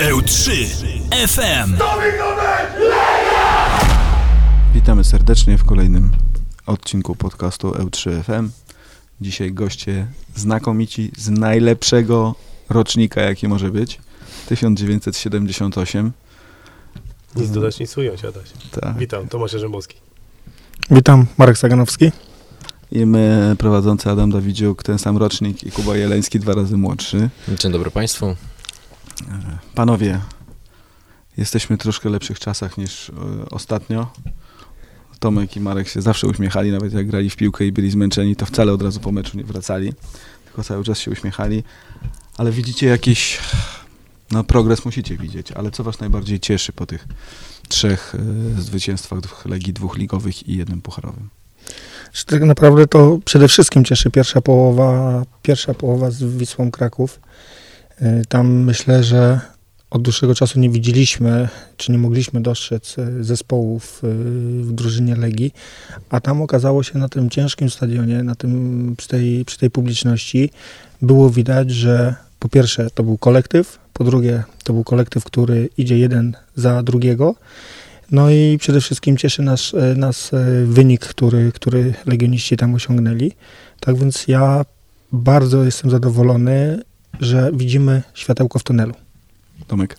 EU3 FM. Witamy serdecznie w kolejnym odcinku podcastu EU3 FM. Dzisiaj goście znakomici z najlepszego rocznika, jaki może być. 1978. Nic dodać, nic ująć, Adaś. Tak. Witam, Tomasz Jarzębowski. Witam, Marek Saganowski. I my, prowadzący Adam Dawidziuk, ten sam rocznik i Kuba Jeleński, dwa razy młodszy. Dzień dobry Państwu. Panowie, jesteśmy w troszkę lepszych czasach niż e, ostatnio. Tomek i Marek się zawsze uśmiechali, nawet jak grali w piłkę i byli zmęczeni, to wcale od razu po meczu nie wracali, tylko cały czas się uśmiechali. Ale widzicie jakiś, no progres musicie widzieć, ale co was najbardziej cieszy po tych trzech e, zwycięstwach dwóch Legii, dwóch ligowych i jednym pucharowym? Tak naprawdę to przede wszystkim cieszy pierwsza połowa, pierwsza połowa z Wisłą Kraków. Y, Tam myślę, że od dłuższego czasu nie widzieliśmy, czy nie mogliśmy dostrzec y, zespołów y, w drużynie Legii, a tam okazało się na tym ciężkim stadionie, na tym, przy, tej, przy tej publiczności, było widać, że po pierwsze to był kolektyw, po drugie to był kolektyw, który idzie jeden za drugiego, no i przede wszystkim cieszy nas, e, nas e, wynik, który, który legioniści tam osiągnęli. Tak więc ja bardzo jestem zadowolony, że widzimy światełko w tunelu. Tomek,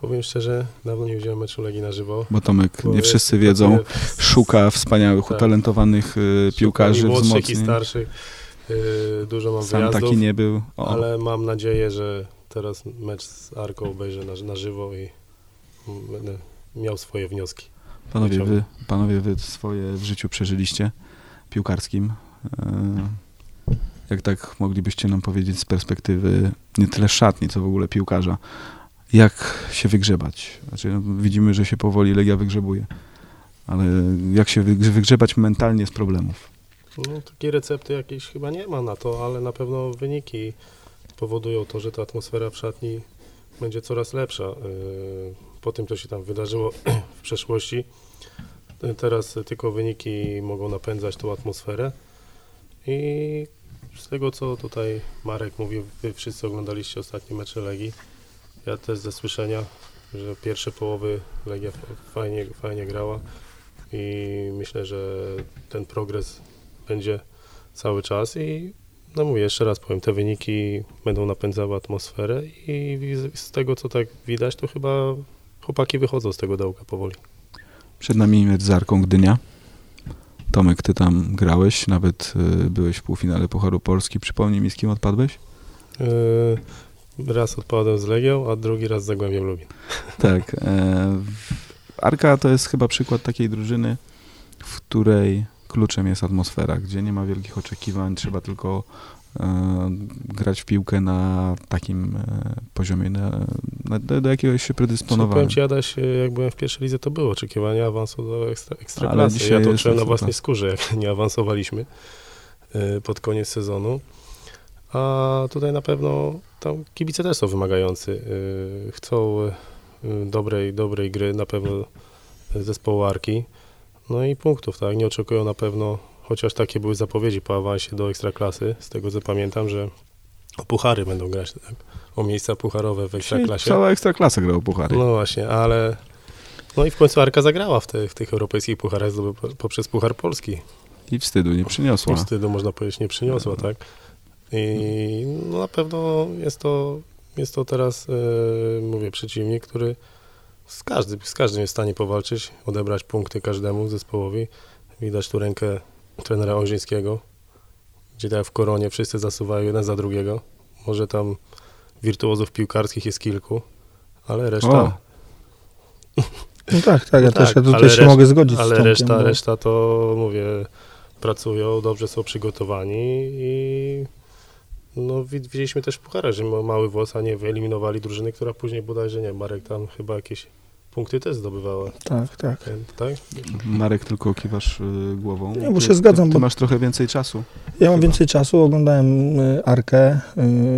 Powiem szczerze, dawno nie widziałem meczu Legii na żywo. bo Tomek, bo nie jest- wszyscy wiedzą, szuka wspaniałych, Tak. utalentowanych e, piłkarzy, i młodszych i wzmocnień. starszych. Yy, dużo mam Sam wyjazdów, taki nie był. O. ale mam nadzieję, że teraz mecz z Arką obejrzę na, na żywo i będę miał swoje wnioski. Panowie wy, panowie, wy swoje w życiu przeżyliście piłkarskim. E, Jak tak moglibyście nam powiedzieć z perspektywy nie tyle szatni, co w ogóle piłkarza, jak się wygrzebać? Znaczy, no, widzimy, że się powoli Legia wygrzebuje, ale jak się wygrze- wygrzebać mentalnie z problemów? No, takiej recepty jakiejś chyba nie ma na to, ale na pewno wyniki powodują to, że ta atmosfera w szatni będzie coraz lepsza. Yy, Po tym, co się tam wydarzyło w przeszłości, yy, teraz tylko wyniki mogą napędzać tą atmosferę. I z tego, co tutaj Marek mówił, wy wszyscy oglądaliście ostatnie mecze Legii. Ja też ze słyszenia, że pierwsze połowy Legia fajnie, fajnie grała i myślę, że ten progres będzie cały czas i no mówię, jeszcze raz powiem, te wyniki będą napędzały atmosferę i z tego, co tak widać, to chyba chłopaki wychodzą z tego dołka powoli. Przed nami mecz z Arką Gdynia. Tomek, ty tam grałeś, nawet y, byłeś w półfinale Pucharu Polski. Przypomnij mi, z kim odpadłeś? Yy, raz odpadłem z Legią, a drugi raz z Zagłębiem Lubin. Tak. E, Arka to jest chyba przykład takiej drużyny, w której kluczem jest atmosfera, gdzie nie ma wielkich oczekiwań, trzeba tylko grać w piłkę na takim e, poziomie, na, na, do, do jakiegoś się Czy predysponowałem. powiem Ci, Adaś, jak byłem w pierwszej lidze, to było oczekiwania awansu do ekstra, ekstraklasy. Ja to czułem na własnej skórze, jak nie awansowaliśmy pod koniec sezonu. A tutaj na pewno tam kibice też są wymagający. Chcą dobrej, dobrej gry, na pewno zespołu Arki. No i punktów, tak. Nie oczekują na pewno, chociaż takie były zapowiedzi po awansie do ekstraklasy, z tego co pamiętam, że o puchary będą grać, tak? O miejsca pucharowe w ekstraklasie. Cała ekstraklasa grała puchary. No właśnie, ale. No i w końcu Arka zagrała w, te, w tych europejskich pucharach poprzez Puchar Polski. I wstydu nie przyniosła. Wstydu można powiedzieć nie przyniosła, tak? I no na pewno jest to, jest to teraz, e, mówię, przeciwnik, który z każdym, z każdym jest w stanie powalczyć, odebrać punkty każdemu zespołowi. Widać tu rękę trenera Ojrzyńskiego, gdzie tak w koronie wszyscy zasuwają jeden za drugiego. Może tam wirtuozów piłkarskich jest kilku, ale reszta... O. No tak, tak, ja No też tak, ja tutaj ale się mogę zgodzić Ale reszta, bo- reszta to mówię, pracują, dobrze są przygotowani i no wi- widzieliśmy też w pucharach, że ma- mały włos, a nie wyeliminowali drużyny, która później bodajże nie, Marek tam chyba jakieś punkty też zdobywała, Tak, tak. tak? Marek, tylko kiwasz y, głową. Nie, bo Ty- się zgadzam, Ty, ty bo- masz trochę więcej czasu. Ja mam Chyba. więcej czasu, oglądałem y, Arkę,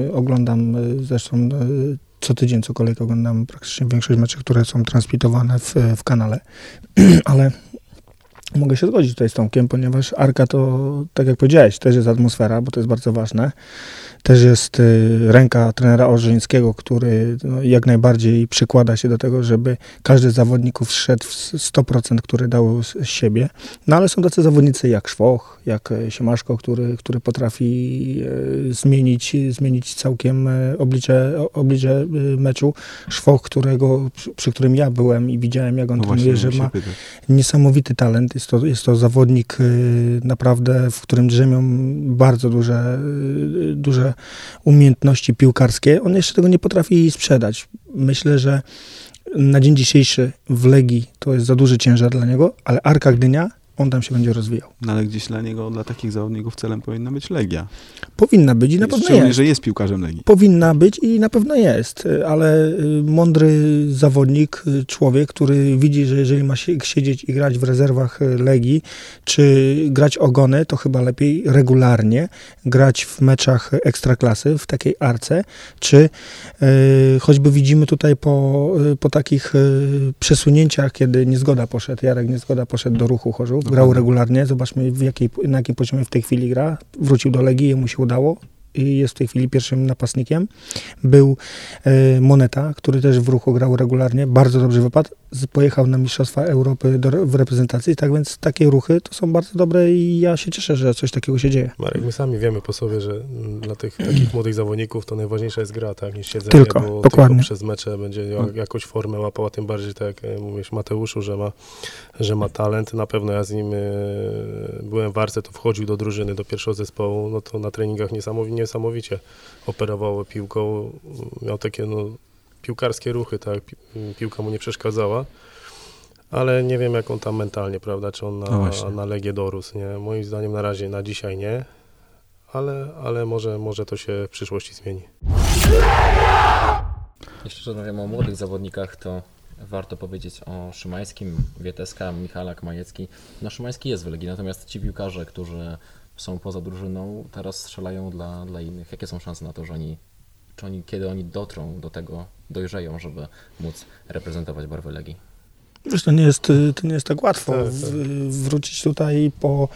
y, oglądam y, zresztą y, co tydzień, co kolejkę oglądam praktycznie większość meczy, które są transmitowane w, w kanale, ale Mogę się zgodzić tutaj z Tomkiem, ponieważ Arka to, tak jak powiedziałeś, też jest atmosfera, bo to jest bardzo ważne. Też jest y, ręka trenera Orżyńskiego, który no, jak najbardziej przykłada się do tego, żeby każdy z zawodników wszedł w 100%, który dał z siebie. No ale są tacy zawodnicy jak Szwoch, jak e, Siemaszko, który, który potrafi e, zmienić, zmienić całkiem oblicze, oblicze y, meczu. Szwoch, którego, przy, przy którym ja byłem i widziałem, jak on No trenuje, właśnie, że ma niesamowity talent. Jest to, jest to zawodnik y, naprawdę, w którym drzemią bardzo duże, y, duże umiejętności piłkarskie. On jeszcze tego nie potrafi sprzedać. Myślę, że na dzień dzisiejszy w Legii to jest za duży ciężar dla niego, ale Arka Gdynia, on tam się będzie rozwijał. No ale gdzieś dla niego, dla takich zawodników celem powinna być Legia. Powinna być i na pewno jest. że jest piłkarzem Legii. Powinna być i na pewno jest, ale y, mądry zawodnik, y, człowiek, który widzi, że jeżeli ma się siedzieć i grać w rezerwach y, Legii, czy grać ogony, to chyba lepiej regularnie grać w meczach ekstraklasy, w takiej arce, czy y, choćby widzimy tutaj po, y, po takich y, przesunięciach, kiedy Niezgoda poszedł, Jarek Niezgoda poszedł do ruchu Chorzów, grał regularnie, zobaczmy w jakiej, na jakim poziomie w tej chwili gra, wrócił do Legii, jemu się udało, i jest w tej chwili pierwszym napastnikiem. Był e, Moneta, który też w ruchu grał regularnie, bardzo dobrze wypadł, pojechał na Mistrzostwa Europy do, w reprezentacji, tak więc takie ruchy to są bardzo dobre i ja się cieszę, że coś takiego się dzieje. Marek, my sami wiemy po sobie, że dla tych takich młodych zawodników to najważniejsza jest gra, tak, niż siedzenie, Tylko, bo dokładnie. tylko przez mecze będzie ja- jakąś formę łapał, a tym bardziej tak jak e, mówisz Mateuszu, że ma, że ma talent. Na pewno ja z nim e, byłem w Arce, to wchodził do drużyny, do pierwszego zespołu, no to na treningach niesamowicie, niesamowicie operował piłką, miał takie no, piłkarskie ruchy, tak, pi- piłka mu nie przeszkadzała. Ale nie wiem, jak on tam mentalnie, prawda, czy on No na, właśnie. na Legię dorósł, nie? Moim zdaniem na razie, na dzisiaj nie, ale, ale może, może to się w przyszłości zmieni. Jeśli rozmawiamy o młodych zawodnikach, to warto powiedzieć o Szymańskim, Wieteska, Michalak, Majecki. No Szymański jest w Legii, natomiast ci piłkarze, którzy są poza drużyną, teraz strzelają dla, dla innych. Jakie są szanse na to, że oni, czy oni, kiedy oni dotrą do tego, dojrzeją, żeby móc reprezentować barwy Legii? Wiesz, to nie jest, y, to nie jest tak łatwo Tak, w, tak. wrócić tutaj po,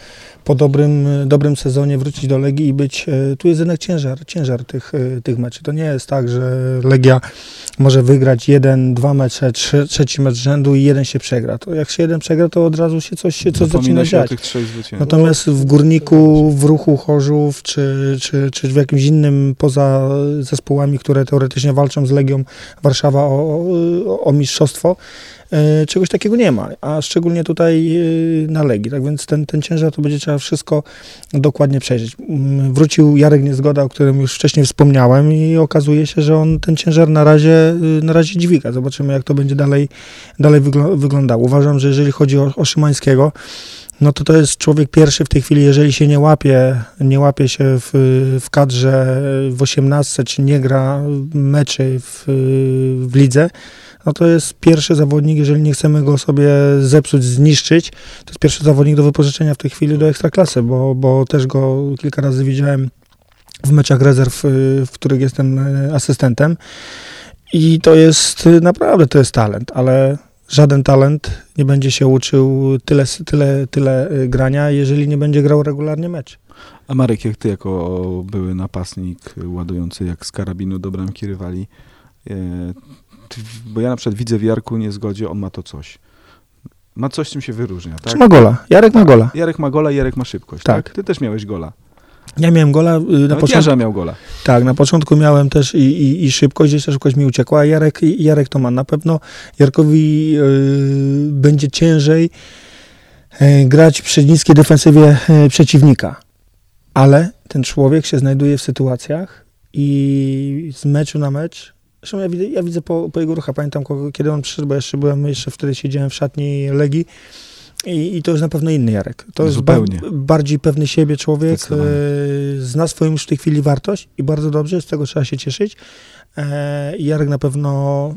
po dobrym, dobrym sezonie, wrócić do Legii i być, y, tu jest jednak ciężar, ciężar tych, y, tych meczy. To nie jest tak, że Legia może wygrać jeden, dwa mecze, trzy, trzeci mecz rzędu i jeden się przegra. To jak się jeden przegra, to od razu się coś, się coś zaczyna dziać. Natomiast w Górniku, w Ruchu Chorzów, czy, czy, czy w jakimś innym poza zespołami, które teoretycznie walczą z Legią Warszawa o, o, o mistrzostwo, e, czegoś takiego nie ma, a szczególnie tutaj e, na Legii. Tak więc ten, ten ciężar to będzie trzeba wszystko dokładnie przejrzeć. Mm, Wrócił Jarek Niezgoda, o którym już wcześniej wspomniałem i okazuje się, że on ten ciężar na razie, y, na razie dźwiga. Zobaczymy, jak to będzie dalej, dalej wygl- wyglądało. Uważam, że jeżeli chodzi o, o Szymańskiego, no to to jest człowiek pierwszy w tej chwili, jeżeli się nie łapie, nie łapie się w, w kadrze w 18, czy nie gra meczy w, w lidze, no to jest pierwszy zawodnik, jeżeli nie chcemy go sobie zepsuć, zniszczyć, to jest pierwszy zawodnik do wypożyczenia w tej chwili do Ekstraklasy, bo, bo też go kilka razy widziałem w meczach rezerw, y, w których jestem y, asystentem. I to jest y, naprawdę, to jest talent, ale żaden talent nie będzie się uczył tyle, tyle, tyle y, grania, jeżeli nie będzie grał regularnie mecz. A Marek, jak ty jako były napastnik ładujący jak z karabinu do bramki rywali, e, ty, bo ja na przykład widzę w Jarku Niezgodzie, on ma to coś. Ma coś, czym się wyróżnia, Czy tak? ma gola? Jarek ma gola. Jarek ma gola, Jarek ma szybkość, tak? Tak. Ty też miałeś gola. Ja miałem gola y, na Nawet początku. Jarza miał gola. Tak, na początku miałem też i, i, i szybkość, gdzieś ta szybkość mi uciekła, a Jarek, Jarek to ma. Na pewno Jarkowi y, będzie ciężej y, grać przy niskiej defensywie y, przeciwnika. Ale ten człowiek się znajduje w sytuacjach i z meczu na mecz. Zresztą ja widzę, ja widzę po, po jego ruchach, pamiętam kogo, kiedy on przyszedł, bo jeszcze byłem, jeszcze wtedy siedziałem w szatni Legii i, i to jest na pewno inny Jarek. To jest ba- Zupełnie. bardziej pewny siebie człowiek, e, zna swoją już w tej chwili wartość i bardzo dobrze, z tego trzeba się cieszyć. E, i Jarek na pewno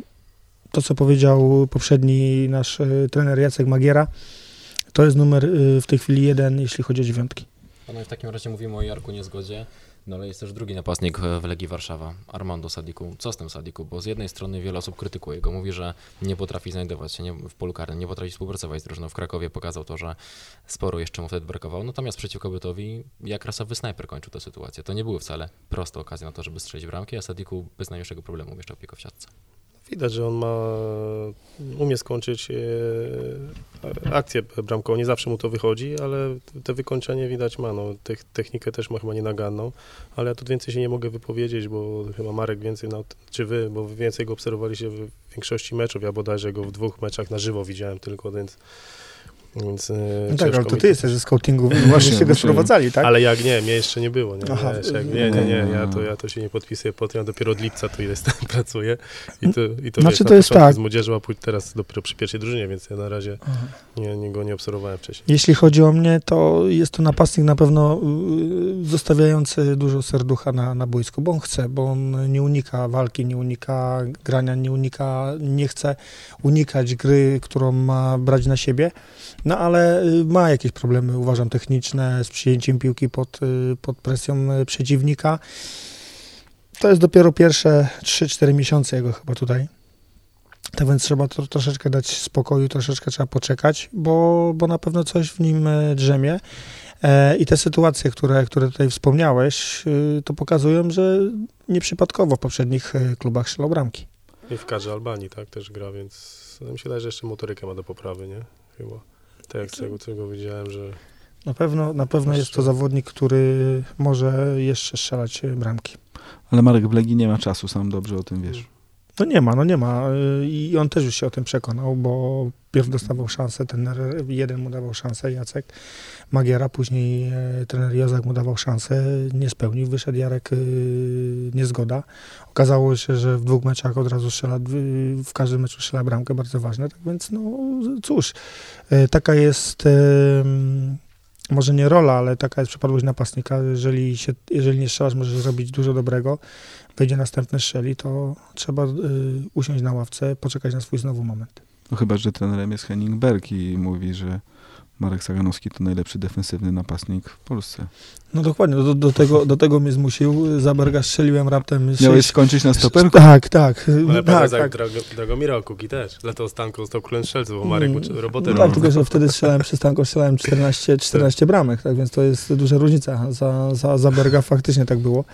to, co powiedział poprzedni nasz e, trener Jacek Magiera, to jest numer e, w tej chwili jeden, jeśli chodzi o dziewiątki. No i w takim razie mówimy o Jarku Niezgodzie. No ale jest też drugi napastnik w Legii Warszawa, Armando Sadiku. Co z tym Sadiku? Bo z jednej strony wiele osób krytykuje go, mówi, że nie potrafi znajdować się nie, w polu karnym, nie potrafi współpracować z drużyną. W Krakowie pokazał to, że sporo jeszcze mu wtedy brakowało. Natomiast przeciwko Bytowi, jak rasowy snajper kończył tę sytuację. To nie były wcale proste okazje na to, żeby strzelić bramki, a Sadiku bez najmniejszego problemu mieszczał piłkę w siatce. Widać, że on ma, umie skończyć e, akcję bramkową. Nie zawsze mu to wychodzi, ale te wykończenie widać ma. No, Tech, technikę też ma chyba nienaganną, ale ja tu więcej się nie mogę wypowiedzieć, bo chyba Marek więcej, na, czy wy, bo więcej go obserwowaliście w większości meczów. Ja bodajże go w dwóch meczach na żywo widziałem tylko, więc więc, e, No tak, ale to mi ty jesteś ze scoutingu, właśnie go muszę- sprowadzali, tak? Ale jak nie, mnie jeszcze nie było. Nie, Aha, Wiesz, jak, nie, nie, nie, ja to, ja to się nie podpisuję po tym, ja dopiero od lipca tu jestem, pracuję i to, i to, Znaczy, wiesz, na to jest tak. z młodzieżą, a później teraz dopiero przy pierwszej drużynie, więc ja na razie nie, nie go nie obserwowałem wcześniej. Jeśli chodzi o mnie, to jest to napastnik na pewno y, zostawiający dużo serducha na, na boisku, bo on chce, bo on nie unika walki, nie unika grania, nie unika, nie chce unikać gry, którą ma brać na siebie, no ale y, ma jakieś problemy, uważam, techniczne z przyjęciem piłki pod, y, pod presją y, przeciwnika. To jest dopiero pierwsze 3-4 miesiące jego chyba tutaj. Tak więc trzeba to, troszeczkę dać spokoju, troszeczkę trzeba poczekać, bo, bo na pewno coś w nim drzemie. E, I te sytuacje, które, które tutaj wspomniałeś, to pokazują, że nieprzypadkowo w poprzednich klubach strzelał bramki. I w kadrze Albanii, tak, też gra, więc no, mi się wydaje, że jeszcze motorykę ma do poprawy, nie? Chyba. Tak jak z tego, co go widziałem, że Na pewno, na pewno jest to zawodnik, który może jeszcze strzelać bramki. Ale Marek w Legii nie ma czasu, sam dobrze o tym wiesz. No nie ma, no nie ma. y, I on też już się o tym przekonał, bo pierw dostawał szansę, ten jeden mu dawał szansę, Jacek Magiera, później e, trener Jozak mu dawał szansę, nie spełnił, wyszedł Jarek y, niezgoda. Okazało się, że w dwóch meczach od razu strzela, w- każdym meczu strzela bramkę, bardzo ważne, tak więc no cóż, e, taka jest em, może nie rola, ale taka jest przypadłość napastnika, jeżeli, się, jeżeli nie strzelasz, możesz zrobić dużo dobrego, wejdzie następny strzeli, to trzeba y, usiąść na ławce, poczekać na swój znowu moment. No chyba, że trenerem jest Henning Berg i mówi, że Marek Saganowski to najlepszy defensywny napastnik w Polsce. No dokładnie, do, do, tego, do tego mnie zmusił. Za Berga strzeliłem raptem Miałeś sześć- skończyć na stoperku? Tak, tak. Ale tak, tak. Drago, Dragomira Okuki też. Dlatego Stanko został królem strzelców, bo Marek mu Mm, robotę No tak, tylko że wtedy strzelałem przy Stanko, strzelałem 14, 14 bramek, tak więc to jest duża różnica. Za, za, za Berga faktycznie tak było.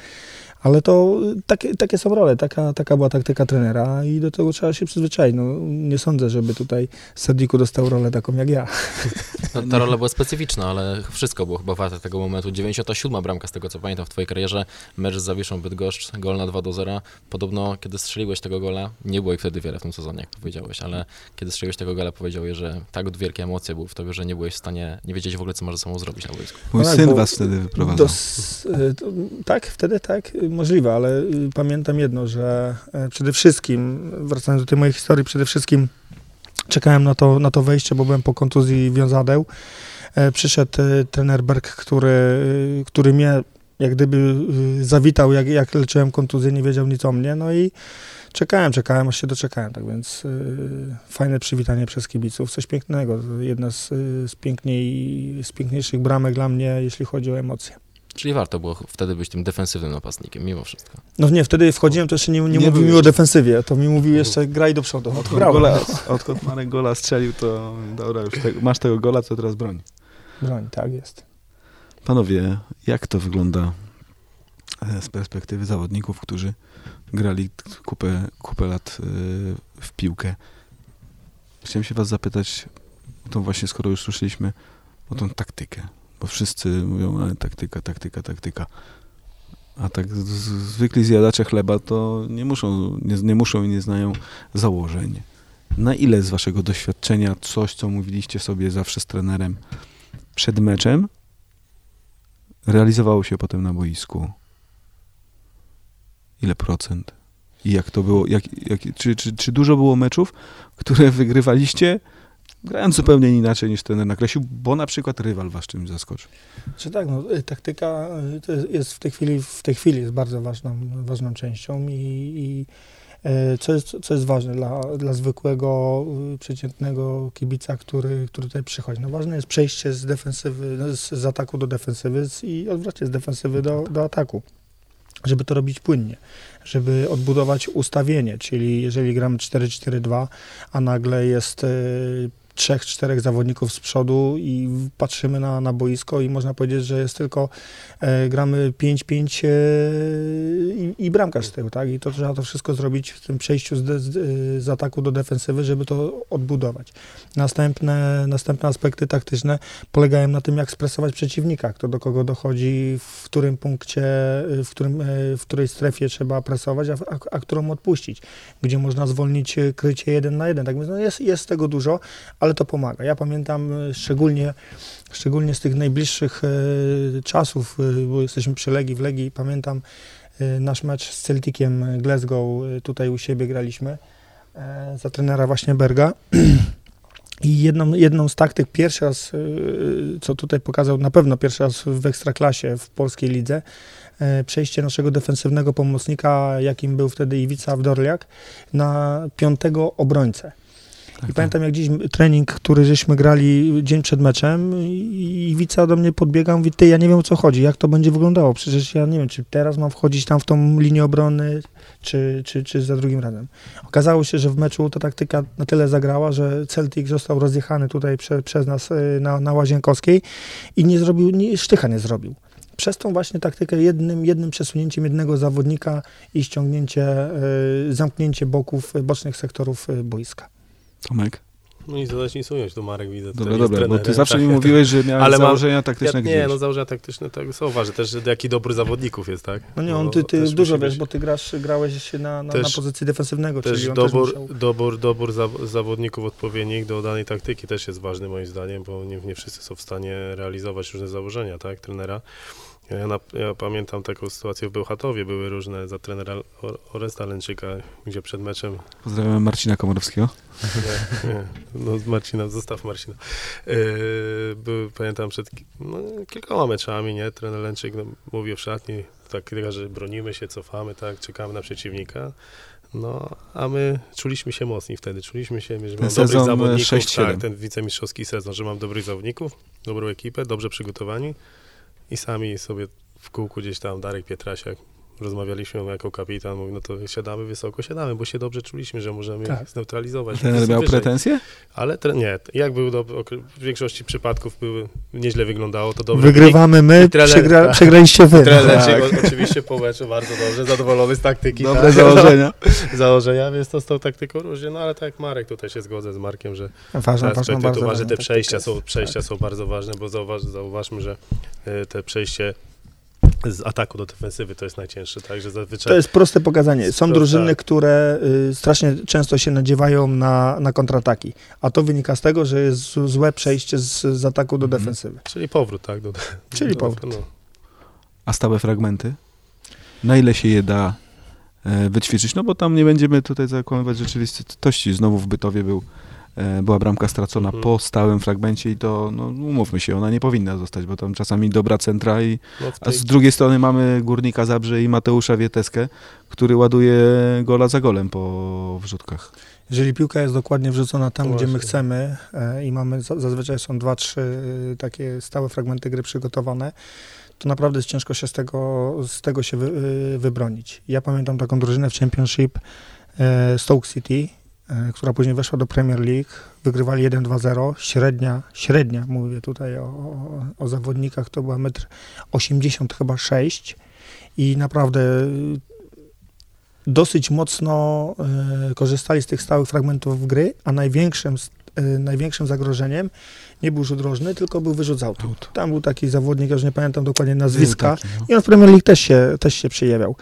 Ale to y, takie, takie są role, taka, taka była taktyka trenera i do tego trzeba się przyzwyczaić. No, nie sądzę, żeby tutaj Sadiku dostał rolę taką jak ja. No, ta rola była specyficzna, ale wszystko było chyba warte tego momentu. 97 bramka z tego co pamiętam w twojej karierze, mecz z Zawiszą Bydgoszcz, gol na 2 do 0. Podobno kiedy strzeliłeś tego gola, nie było ich wtedy wiele w tym sezonie, jak powiedziałeś, ale kiedy strzeliłeś tego gola powiedziałeś, że tak wielkie emocje były w tobie, że nie byłeś w stanie, nie wiedzieć w ogóle co możesz ze sobą zrobić na boisku. Mój No syn was wtedy wyprowadzał. Dos, y, tak, wtedy tak, możliwe, ale y, pamiętam jedno, że e, przede wszystkim, wracając do tej mojej historii, przede wszystkim czekałem na to, na to wejście, bo byłem po kontuzji wiązadeł. E, Przyszedł e, trener Berg, który, y, który mnie jak gdyby y, zawitał, jak, jak leczyłem kontuzję, nie wiedział nic o mnie, no i czekałem, czekałem, aż się doczekałem, tak więc y, fajne przywitanie przez kibiców, coś pięknego, jedna z, z, piękniej, z piękniejszych bramek dla mnie, jeśli chodzi o emocje. Czyli warto było wtedy być tym defensywnym napastnikiem, mimo wszystko. No nie, wtedy wchodziłem, to jeszcze nie, nie, Nie mówił mi o defensywie, to mi mówił jeszcze graj do przodu. Odkąd, Brawo. gola, odkąd Marek gola strzelił, to dobra, już te, masz tego gola, to teraz broń. Broń, tak jest. Panowie, jak to wygląda e, z perspektywy zawodników, którzy grali kupę, kupę lat e, w piłkę? Chciałem się was zapytać, o tą właśnie, skoro już słyszeliśmy, o tą taktykę. Bo wszyscy mówią, taktyka, taktyka, taktyka. A tak zwykli zjadacze chleba to nie muszą, nie, nie muszą i nie znają założeń. Na ile z waszego doświadczenia coś, co mówiliście sobie zawsze z trenerem przed meczem, realizowało się potem na boisku? Ile procent? I jak to było? Jak, jak, czy, czy, czy dużo było meczów, które wygrywaliście, grając zupełnie inaczej niż trener nakreślił, bo na przykład rywal was czymś zaskoczył? Czy tak, no, y, taktyka y, jest- w tej chwili, w tej chwili jest bardzo ważną, ważną częścią i, i e, co, jest, co jest ważne dla, dla zwykłego, y, przeciętnego kibica, który, który tutaj przychodzi. No ważne jest przejście z defensywy, no, z, z ataku do defensywy i odwrotnie z defensywy do, do ataku. żeby to robić płynnie, żeby odbudować ustawienie, czyli jeżeli gramy 4-4-2, a nagle jest y, trzech, czterech zawodników z przodu i patrzymy na, na boisko i można powiedzieć, że jest tylko e, gramy 5-5 e, i, i bramkarz z tyłu, tak? I to trzeba to wszystko zrobić w tym przejściu z, de, z, z ataku do defensywy, żeby to odbudować. Następne, następne aspekty taktyczne polegają na tym, jak stresować przeciwnika, kto do kogo dochodzi, w którym punkcie, w, którym, e, w której strefie trzeba presować, a, a, a którą odpuścić, gdzie można zwolnić krycie jeden na jeden. Tak więc no jest, jest tego dużo, ale to pomaga. Ja pamiętam e, szczególnie, szczególnie z tych najbliższych e, czasów, e, bo jesteśmy przy Legii, w Legii, pamiętam nasz mecz z Celticiem Glasgow, tutaj u siebie graliśmy, za trenera właśnie Berga. I jedną, jedną z taktyk, pierwszy raz, co tutaj pokazał, na pewno pierwszy raz w Ekstraklasie w polskiej lidze, przejście naszego defensywnego pomocnika, jakim był wtedy Iwica Wdorliak, na piątego obrońcę. Tak, I pamiętam jak dziś trening, który żeśmy grali dzień przed meczem i, i Wica do mnie podbiega, mówi, ty, ja nie wiem o co chodzi, jak to będzie wyglądało, przecież ja nie wiem, czy teraz mam wchodzić tam w tą linię obrony, czy, czy, czy za drugim razem. Okazało się, że w meczu ta taktyka na tyle zagrała, że Celtic został rozjechany tutaj prze, przez nas y, na, na Łazienkowskiej i nie zrobił, nie, sztycha nie zrobił przez tą właśnie taktykę jednym, jednym przesunięciem jednego zawodnika i ściągnięcie, y, zamknięcie boków, bocznych sektorów y, boiska. Tomek? No i zadać nic ująć, to Marek widzę. Dobra, dobra, trenerem, bo ty zawsze tak. mi mówiłeś, że miałeś Ale założenia mam, taktyczne ja, Nie, no założenia taktyczne tak są ważne, też jaki dobry zawodników jest, tak? No nie, on, ty, ty dużo wiesz, być... bo ty grasz, grałeś się na, na, też, na pozycji defensywnego, też czyli dobór, też musiał... dobór, dobór zawodników odpowiednich do danej taktyki też jest ważny moim zdaniem, bo nie, nie wszyscy są w stanie realizować różne założenia, tak, trenera. Ja, na, ja, pamiętam taką sytuację w Bełchatowie, były różne za trenera Oresta Lęczyka, gdzie przed meczem... Pozdrawiamy Marcina Komorowskiego. Nie, nie, no Marcina, zostaw Marcina. Yy, był, pamiętam przed no, kilkoma meczami, nie, trener Lęczyk no, mówił w szatni, tak, że bronimy się, cofamy, tak, czekamy na przeciwnika. No, a my czuliśmy się mocni wtedy, czuliśmy się, że mam dobrych zawodników, 6, tak, ten wicemistrzowski sezon, że mam dobrych zawodników, dobrą ekipę, dobrze przygotowani i sami sobie w kółku gdzieś tam Darek Pietrasiak rozmawialiśmy jako kapitan, mówi, no to siadamy wysoko, siadamy, bo się dobrze czuliśmy, że możemy tak. zneutralizować. Ten miał pretensje? Ale tre, nie, jak był do, w większości przypadków były, nieźle wyglądało, to dobrze. Wygrywamy my, trener, przegra, tak. przegraliście wy. Trener tak. oczywiście po meczu bardzo dobrze, zadowolony z taktyki. Dobre tak. założenia. założenia, więc to z tą taktyką różnie, no ale tak jak Marek, tutaj się zgodzę z Markiem, że ważne, ważne, bardzo ważne, te przejścia, są, przejścia tak. są bardzo ważne, bo zauważ, zauważmy, że y, te przejście z ataku do defensywy to jest najcięższe, także zazwyczaj... To jest proste pokazanie. Są Prosta. drużyny, tak. które y, strasznie często się nadziewają na, na kontrataki, a to wynika z tego, że jest złe przejście z, z ataku do mhm. defensywy. Czyli powrót, tak? Do, Czyli do, powrót. No. A stałe fragmenty? Na ile się je da e, wyćwiczyć? No bo tam nie będziemy tutaj zakłamywać rzeczywistości. Znowu w Bytowie był była bramka stracona mhm. po stałym fragmencie i to, no umówmy się, ona nie powinna zostać, bo tam czasami dobra centra i no a z drugiej strony mamy Górnika Zabrze i Mateusza Wieteskę, który ładuje gola za golem po wrzutkach. Jeżeli piłka jest dokładnie wrzucona tam, no gdzie my chcemy e, i mamy, zazwyczaj są dwa, trzy e, takie stałe fragmenty gry przygotowane, to naprawdę jest ciężko się z tego, z tego się wy, wybronić. Ja pamiętam taką drużynę w Championship Stoke City, E, która później weszła do Premier League. Wygrywali 1-2-0. Średnia, średnia, mówię tutaj o, o, o zawodnikach, to była metr 80 chyba 6 i naprawdę dosyć mocno e, korzystali z tych stałych fragmentów gry, a największym, e, największym zagrożeniem nie był rzut rożny, tylko był wyrzut z autu. Tam był taki zawodnik, ja już nie pamiętam dokładnie nazwiska, taki, no. i on w Premier League też się, też się przejawiał.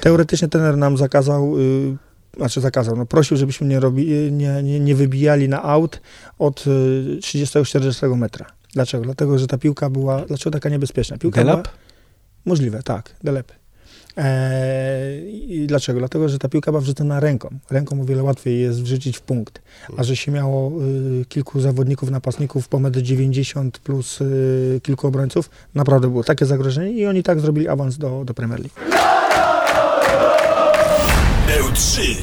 Teoretycznie trener nam zakazał y, znaczy zakazał, no prosił, żebyśmy nie, robi, nie, nie, nie wybijali na aut od 30-40 y, metra. Dlaczego? Dlatego, że ta piłka była, dlaczego taka niebezpieczna? Piłka Delap? Była, możliwe, tak, Delep. Eee, dlaczego? Dlatego, że ta piłka była wrzucona ręką. Ręką o wiele łatwiej jest wrzucić w punkt. A że się miało y, kilku zawodników, napastników po 1,90 m plus y, kilku obrońców, naprawdę było takie zagrożenie i oni tak zrobili awans do, do Premier League. 3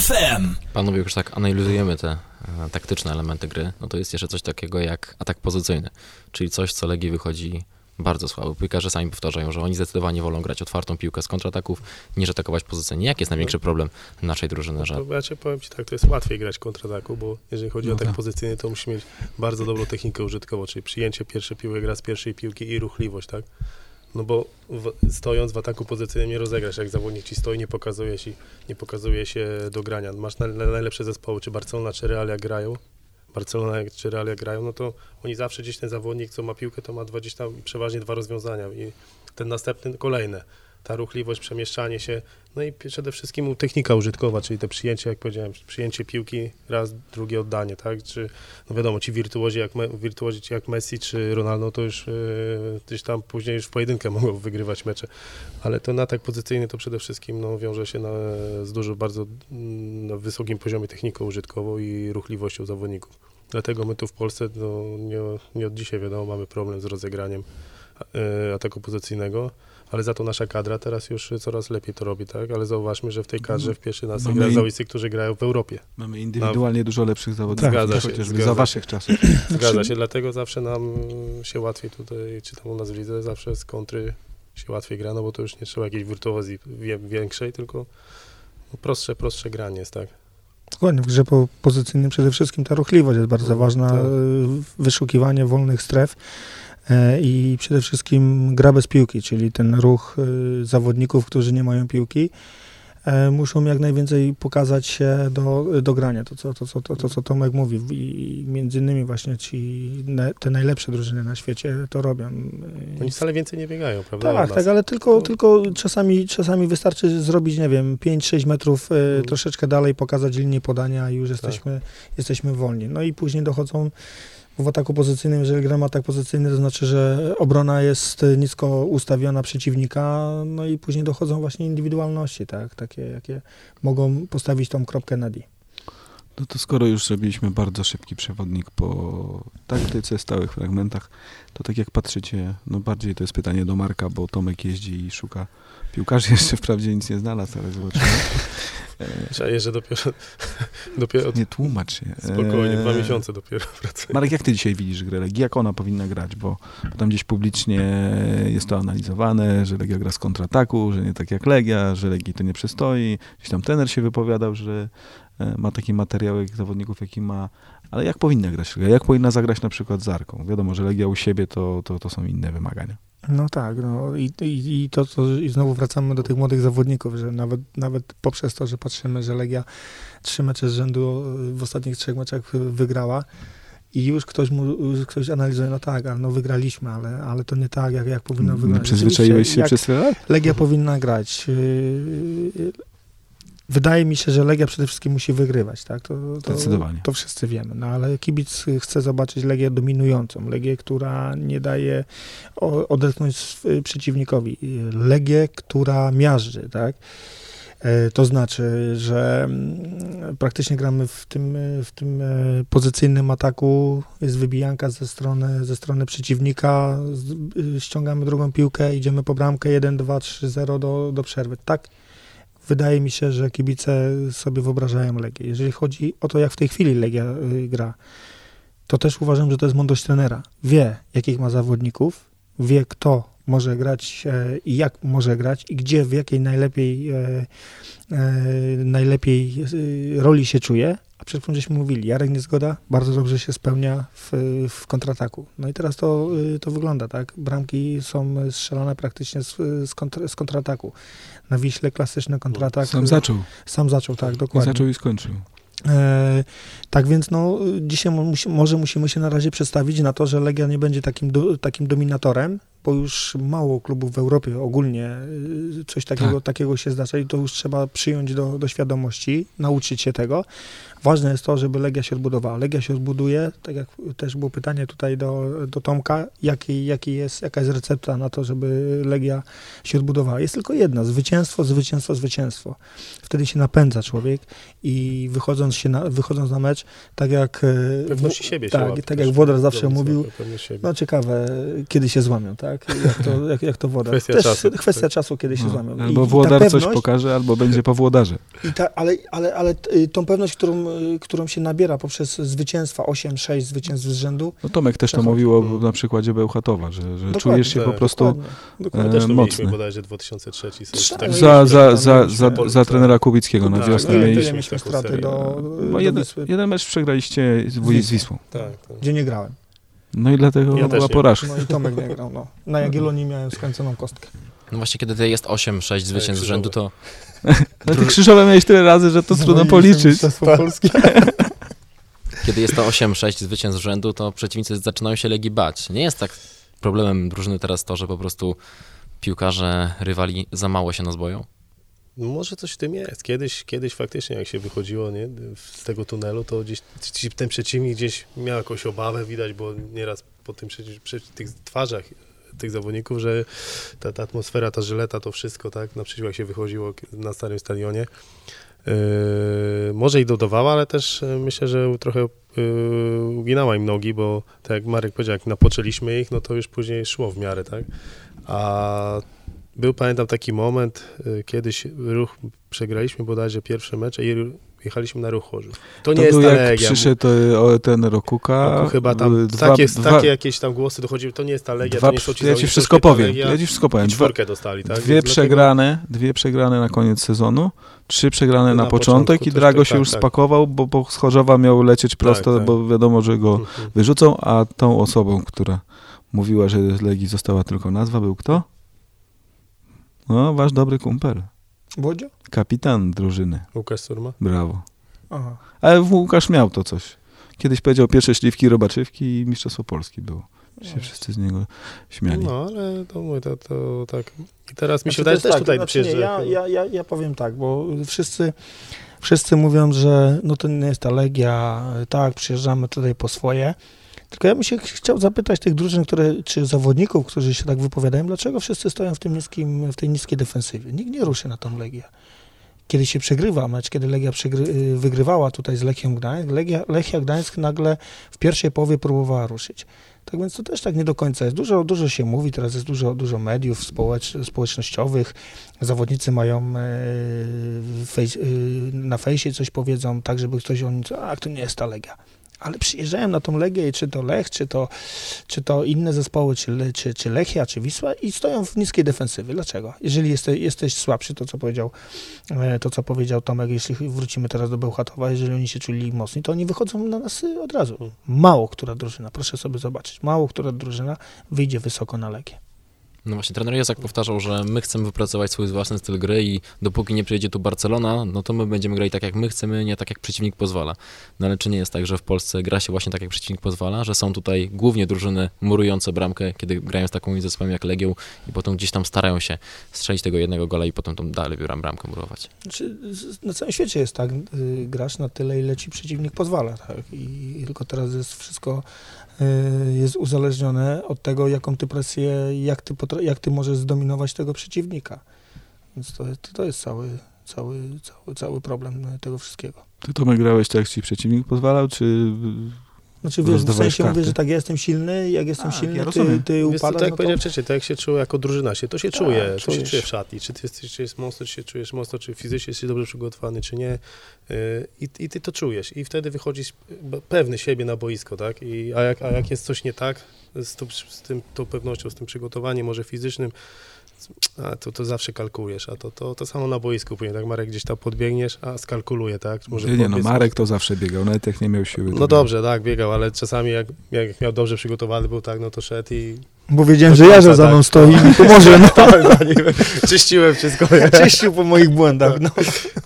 FM. Panowie, już tak analizujemy te e, taktyczne elementy gry, no to jest jeszcze coś takiego jak atak pozycyjny, czyli coś, co Legii wychodzi bardzo słaby. Piłkarze sami powtarzają, że oni zdecydowanie wolą grać otwartą piłkę z kontrataków, niż atakować pozycyjnie. Jaki jest największy problem naszej drużyny? Że... To ja ci powiem ci tak, to jest łatwiej grać kontrataku, bo jeżeli chodzi No o tak tak. pozycyjny, to musi mieć bardzo dobrą technikę użytkową, czyli przyjęcie pierwszej piłki, gra z pierwszej piłki i ruchliwość, tak? No bo w, stojąc w ataku pozycyjnym nie rozegrasz, jak zawodnik ci stoi, nie pokazuje się, nie pokazuje się do grania. Masz na, na najlepsze zespoły, czy Barcelona, czy Realia grają, Barcelona czy Realia grają, no to oni zawsze gdzieś ten zawodnik, co ma piłkę, to ma dwa, gdzieś tam przeważnie dwa rozwiązania i ten następny kolejne. Ta ruchliwość, przemieszczanie się, no i przede wszystkim technika użytkowa, czyli te przyjęcie, jak powiedziałem, przyjęcie piłki, raz, drugie oddanie, tak? Czy, no wiadomo, ci wirtuozi jak, wirtuozi jak Messi czy Ronaldo, to już yy, gdzieś tam później już w pojedynkę mogą wygrywać mecze, ale ten atak pozycyjny to przede wszystkim no, wiąże się na, z dużo bardzo mm, na wysokim poziomie techniką użytkową i ruchliwością zawodników. Dlatego my tu w Polsce no, nie, nie od dzisiaj wiadomo, mamy problem z rozegraniem e, ataku pozycyjnego, ale za to nasza kadra teraz już coraz lepiej to robi, tak? Ale zauważmy, że w tej kadrze w pierwszej nas grają in- zawodnicy, którzy grają w Europie. Mamy indywidualnie dużo lepszych zawodników, Zgadza niż się, chociażby zgadza za się. waszych czasów. Zgadza się, dlatego zawsze nam się łatwiej tutaj, czy tam u nas w lidze, zawsze z kontry się łatwiej gra, no bo to już nie trzeba jakiejś wirtuozji większej, tylko no prostsze, prostsze granie jest, tak? Dokładnie, w grze po, pozycyjnej przede wszystkim ta ruchliwość jest bardzo Mhm, ważna, tak. e, wyszukiwanie wolnych stref i przede wszystkim gra bez piłki, czyli ten ruch e, zawodników, którzy nie mają piłki, e, muszą jak najwięcej pokazać się do, do grania, to co, to, co, to, to, co Tomek mówi i między innymi właśnie ci, te najlepsze drużyny na świecie to robią. E, Oni wcale więcej nie biegają, prawda? tak, tak, ale tylko, No. tylko czasami, czasami wystarczy zrobić, nie wiem, 5-6 metrów e, Mhm. troszeczkę dalej, pokazać linię podania i już jesteśmy, jesteśmy wolni. No i później dochodzą w ataku pozycyjnym, jeżeli gramy atak pozycyjny, to znaczy, że obrona jest nisko ustawiona przeciwnika, no i później dochodzą właśnie indywidualności, tak, takie, jakie mogą postawić tą kropkę na D. No to skoro już zrobiliśmy bardzo szybki przewodnik po taktyce, stałych fragmentach, to tak jak patrzycie, no bardziej to jest pytanie do Marka, bo Tomek jeździ i szuka piłkarzy, jeszcze wprawdzie nic nie znalazł, ale zobaczymy. E, Trzeba jeszcze dopiero, dopiero Nie tłumacz się. spokojnie, dwa E, miesiące dopiero pracuję. Marek, jak ty dzisiaj widzisz grę Legii? Jak ona powinna grać? Bo tam gdzieś publicznie jest to analizowane, że Legia gra z kontrataku, że nie tak jak Legia, że Legii to nie przystoi. Gdzieś tam trener się wypowiadał, że ma taki materiał jak zawodników, jaki ma. Ale jak powinna grać Legia? Jak powinna zagrać na przykład z Arką? Wiadomo, że Legia u siebie to, to, to są inne wymagania. No tak, no i, i, i to, to i znowu wracamy do tych młodych zawodników, że nawet, nawet poprzez to, że patrzymy, że Legia trzy mecze z rzędu y, w ostatnich trzech meczach y, wygrała i już ktoś mu, już ktoś analizuje, no tak, ale no wygraliśmy, ale, ale to nie tak, jak, jak powinno Nie wyglądać. przyzwyczaiłeś się przez tyle? Legia powinna grać. Wydaje mi się, że Legia przede wszystkim musi wygrywać, tak? To, to, Zdecydowanie. to wszyscy wiemy, no ale kibic chce zobaczyć Legię dominującą, Legię, która nie daje odetchnąć sw- przeciwnikowi, Legię, która miażdży, tak? E, To znaczy, że mm, praktycznie gramy w tym, e, w tym pozycyjnym ataku, jest wybijanka ze strony, ze strony przeciwnika, y, ściągamy drugą piłkę, idziemy po bramkę 1, 2, 3, 0 do, do przerwy. Tak wydaje mi się, że kibice sobie wyobrażają Legię. Jeżeli chodzi o to, jak w tej chwili Legia y, gra, to też uważam, że to jest mądrość trenera. Wie, jakich ma zawodników, wie, kto może grać e, i jak może grać i gdzie, w jakiej najlepiej, e, e, najlepiej e, roli się czuje. A przed chwilą żeśmy mówili, Jarek Niezgoda bardzo dobrze się spełnia w, w kontrataku. No i teraz to, y, to wygląda, tak? Bramki są strzelane praktycznie z, z, kontr, z kontrataku. Na Wiśle klasyczny kontratak. Sam zaczął. Sam zaczął, tak, dokładnie. zaczął i skończył. E, tak więc no, dzisiaj musi, może musimy się na razie przestawić na to, że Legia nie będzie takim, do, takim dominatorem, bo już mało klubów w Europie ogólnie y, coś takiego, Tak. takiego się zdarza i to już trzeba przyjąć do, do świadomości, nauczyć się tego. Ważne jest to, żeby Legia się odbudowała. Legia się odbuduje, tak jak też było pytanie tutaj do, do Tomka, jaki, jaki jest, jaka jest recepta na to, żeby Legia się odbudowała. Jest tylko jedna, zwycięstwo, zwycięstwo, zwycięstwo. Wtedy się napędza człowiek i wychodząc, się na, wychodząc na mecz, tak jak... e, Pewności siebie się tak, łapie tak jak Włodar zawsze mówił, no ciekawe, kiedy się złamią, tak? tak? Jak to, jak, jak to woda. Kwestia Też czasu. kwestia czasu, kiedy się No, złamią. I- albo i włodar coś pewność- pokaże, albo będzie po włodarze. I ta, ale, ale, ale y, tą pewność, którą, którą się nabiera poprzez zwycięstwa, 8-6 zwycięstw z rzędu, No Tomek też to Przechodzi. mówił o- Mm. na przykładzie Bełchatowa, że, że czujesz się po tak, prostu dokładnie. Dokładnie, e, też to mocny. bodajże 2003 sezon, Trza- tak, no za, za, za, za, za trenera Kubickiego na Tak, wiosnę tak, mieliśmy. mieliśmy straty serię. do, No, do jeden, Wisły, jeden mecz przegraliście z, Z z Wisłą. tak, tak. gdzie nie grałem. No i dlatego Ja była porażka. No i Tomek nie grał, no. Na Jagiellonii miałem skręconą kostkę. No właśnie, kiedy jest 8-6 zwycięstw z rzędu, to Ale ty krzyżowe miałeś tyle razy, że to trudno policzyć. kiedy jest to 8-6 zwycięstw z rzędu, to przeciwnicy zaczynają się Legii bać. Nie jest tak problemem drużyny teraz to, że po prostu piłkarze, rywali za mało się nas boją? No Może coś w tym jest. Kiedyś, kiedyś faktycznie jak się wychodziło nie, z tego tunelu, to gdzieś ten przeciwnik gdzieś miał jakąś obawę, widać, bo nieraz po tym przeci- przy tych twarzach tych zawodników, że ta, ta atmosfera, ta żyleta, to wszystko, tak, naprzeciw jak się wychodziło na starym stadionie. Yy, może i dodawała, ale też yy, myślę, że trochę yy, uginała im nogi, bo tak jak Marek powiedział, jak napoczęliśmy ich, no to już później szło w miarę, tak? A był, pamiętam, taki moment, y, kiedyś ruch, przegraliśmy bodajże pierwsze mecze i jechaliśmy na ruch Chorzów. To, To nie jest był ta jak przyszedł e, o, ten Rokuka. bo chyba tam dwa- takie, dwa- takie jakieś tam głosy dochodziły, to nie jest ta Legia, dwa to nie są ci ja ci wszystko powiem. Legia. Ja ci wszystko powiem. Czwórkę dostali, tak? dwie Więc dlatego- przegrane, dwie przegrane na koniec sezonu, trzy przegrane na, Na początek początku, i Drago tak, się tak, już tak. spakował, bo, bo z Chorzowa miał lecieć prosto, tak. bo wiadomo, że go Mhm. wyrzucą, a tą osobą, która mówiła, że z Legii została tylko nazwa, był kto? No, wasz dobry kumpel. Bodzio? Kapitan drużyny. Łukasz Surma? Brawo. Aha. Ale Łukasz miał to coś. Kiedyś powiedział pierwsze śliwki, robaczywki i Mistrzostwo Polski było. Się wszyscy z niego śmiali. No, ale to mówię, to, to tak. I teraz mi się Znaczy, wydaje, też tutaj tak, znaczy nie, przyjeżdża. ja, ja, ja, ja powiem tak, bo wszyscy, wszyscy mówią, że no to nie jest ta Legia, tak, przyjeżdżamy tutaj po swoje. Tylko ja bym się ch- chciał zapytać tych drużyn, które, czy zawodników, którzy się tak wypowiadają, dlaczego wszyscy stoją w, tym niskim, w tej niskiej defensywie? Nikt nie ruszy na tą Legię. Kiedy się przegrywa mecz, kiedy Legia przegry, y, wygrywała tutaj z Lechią Gdańsk, Legia, Lechia Gdańsk nagle w pierwszej połowie próbowała ruszyć. Tak więc to też tak nie do końca jest. Dużo, dużo się mówi, teraz jest dużo, dużo mediów społecz, społecznościowych. Zawodnicy mają e, fejs, e, na fejsie coś powiedzą, tak żeby ktoś o nim, a to nie jest ta Legia. Ale przyjeżdżają na tą Legię, czy to Lech, czy to, czy to inne zespoły, czy, czy, czy Lechia, czy Wisła i stoją w niskiej defensywie. Dlaczego? Jeżeli jesteś, jesteś słabszy, to co powiedział e, to co powiedział Tomek, jeśli wrócimy teraz do Bełchatowa, jeżeli oni się czuli mocni, to oni wychodzą na nas y, od razu. Mało która drużyna, proszę sobie zobaczyć, mało która drużyna wyjdzie wysoko na Legię. No właśnie, trener Jezak powtarzał, że my chcemy wypracować swój własny styl gry i dopóki nie przyjedzie tu Barcelona, no to my będziemy grali tak jak my chcemy, nie tak jak przeciwnik pozwala. No ale czy nie jest tak, że w Polsce gra się właśnie tak jak przeciwnik pozwala, że są tutaj głównie drużyny murujące bramkę, kiedy grają z taką zespołem jak Legią i potem gdzieś tam starają się strzelić tego jednego gola i potem tam dalej bram- bramkę murować. Znaczy, na całym świecie jest tak, y, grasz na tyle, ile ci przeciwnik pozwala, tak? I, tylko teraz jest wszystko y, jest uzależnione od tego, jaką ty presję, jak ty, potra- jak ty możesz zdominować tego przeciwnika. Więc to, to, to jest cały, cały, cały, cały problem tego wszystkiego. Ty Tomek grałeś tak, jak ci przeciwnik pozwalał, czy... Znaczy wiesz, w sensie mówię, że tak, ja jestem silny, jak jestem Tak, silny, ja ty, ty Wiesz upadasz, tak jak no to... powiedziałem wcześniej, tak jak się czuło jako drużyna, się, to się Tak, czuje, to się czujesz. czuje w szatni, czy ty jesteś, czy jest mocno, czy się czujesz mocno, czy fizycznie jesteś dobrze przygotowany, czy nie Yy, i, i ty to czujesz. I wtedy wychodzisz pewny siebie na boisko, tak, I, a, jak, a jak jest coś nie tak z, z tym, tą pewnością, z tym przygotowaniem, może fizycznym, a to, to zawsze kalkulujesz, a to, to, to samo na boisku później, tak Marek gdzieś tam podbiegniesz, a skalkuluje, tak, może Nie, nie, no Marek to zawsze biegał, nawet jak nie miał siły. no biegał. dobrze, tak, biegał, ale czasami jak, jak miał dobrze przygotowany był, tak, no to szedł i Bo wiedziałem, Do że Jarza za tak. mną stoi i mi pomoże, no. tak, czyściłem wszystko. Czyścił po moich błędach, no.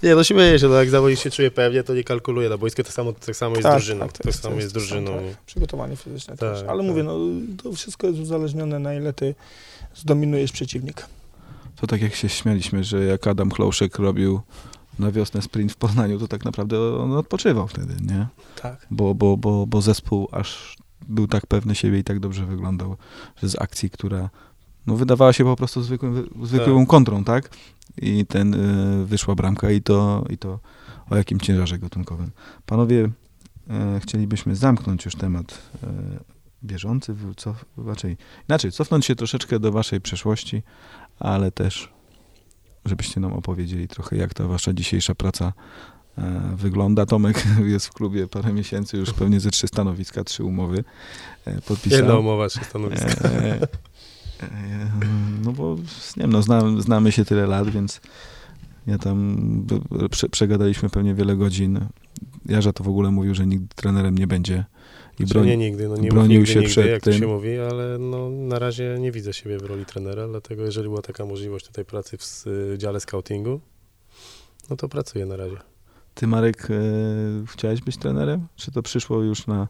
Nie, no śmieję się, no jak zawodnik się czuje pewnie, to nie kalkuluje na boisku, tak samo, tak samo jest Tak, drużyną, tak, to tak, jest- samo jest jest- drużyną. tak. nie? Przygotowanie fizyczne Tak, też. Ale tak. mówię, no to wszystko jest uzależnione na ile ty zdominujesz przeciwnika. To tak jak się śmialiśmy, że jak Adam Chlouszek robił na wiosnę sprint w Poznaniu, to tak naprawdę on odpoczywał wtedy, nie? Tak. Bo, bo, bo, bo zespół aż był tak pewny siebie i tak dobrze wyglądał, że z akcji, która no, wydawała się po prostu zwykłym, zwykłą Tak. kontrą, tak? I ten y, wyszła bramka i to, i to o jakim ciężarze gatunkowym. Panowie, e, chcielibyśmy zamknąć już temat e, bieżący, cof, raczej inaczej, cofnąć się troszeczkę do waszej przeszłości, ale też, żebyście nam opowiedzieli trochę, jak ta wasza dzisiejsza praca e, wygląda. Tomek jest w klubie parę miesięcy, już pewnie ze trzy stanowiska, trzy umowy e, podpisał. Jedna umowa, trzy stanowiska. E, no bo nie wiem, no, znam, znamy się tyle lat, więc ja tam przegadaliśmy pewnie wiele godzin. Jarza to w ogóle mówił, że nigdy trenerem nie będzie. I Znaczy, broni, nie nigdy, no nie bronił nigdy, się nigdy, przed jak to tym. się mówi, ale no, na razie nie widzę siebie w roli trenera, dlatego jeżeli była taka możliwość tutaj pracy w s- dziale scoutingu, no to pracuję na razie. Ty, Marek, e, chciałeś być trenerem? Czy to przyszło już na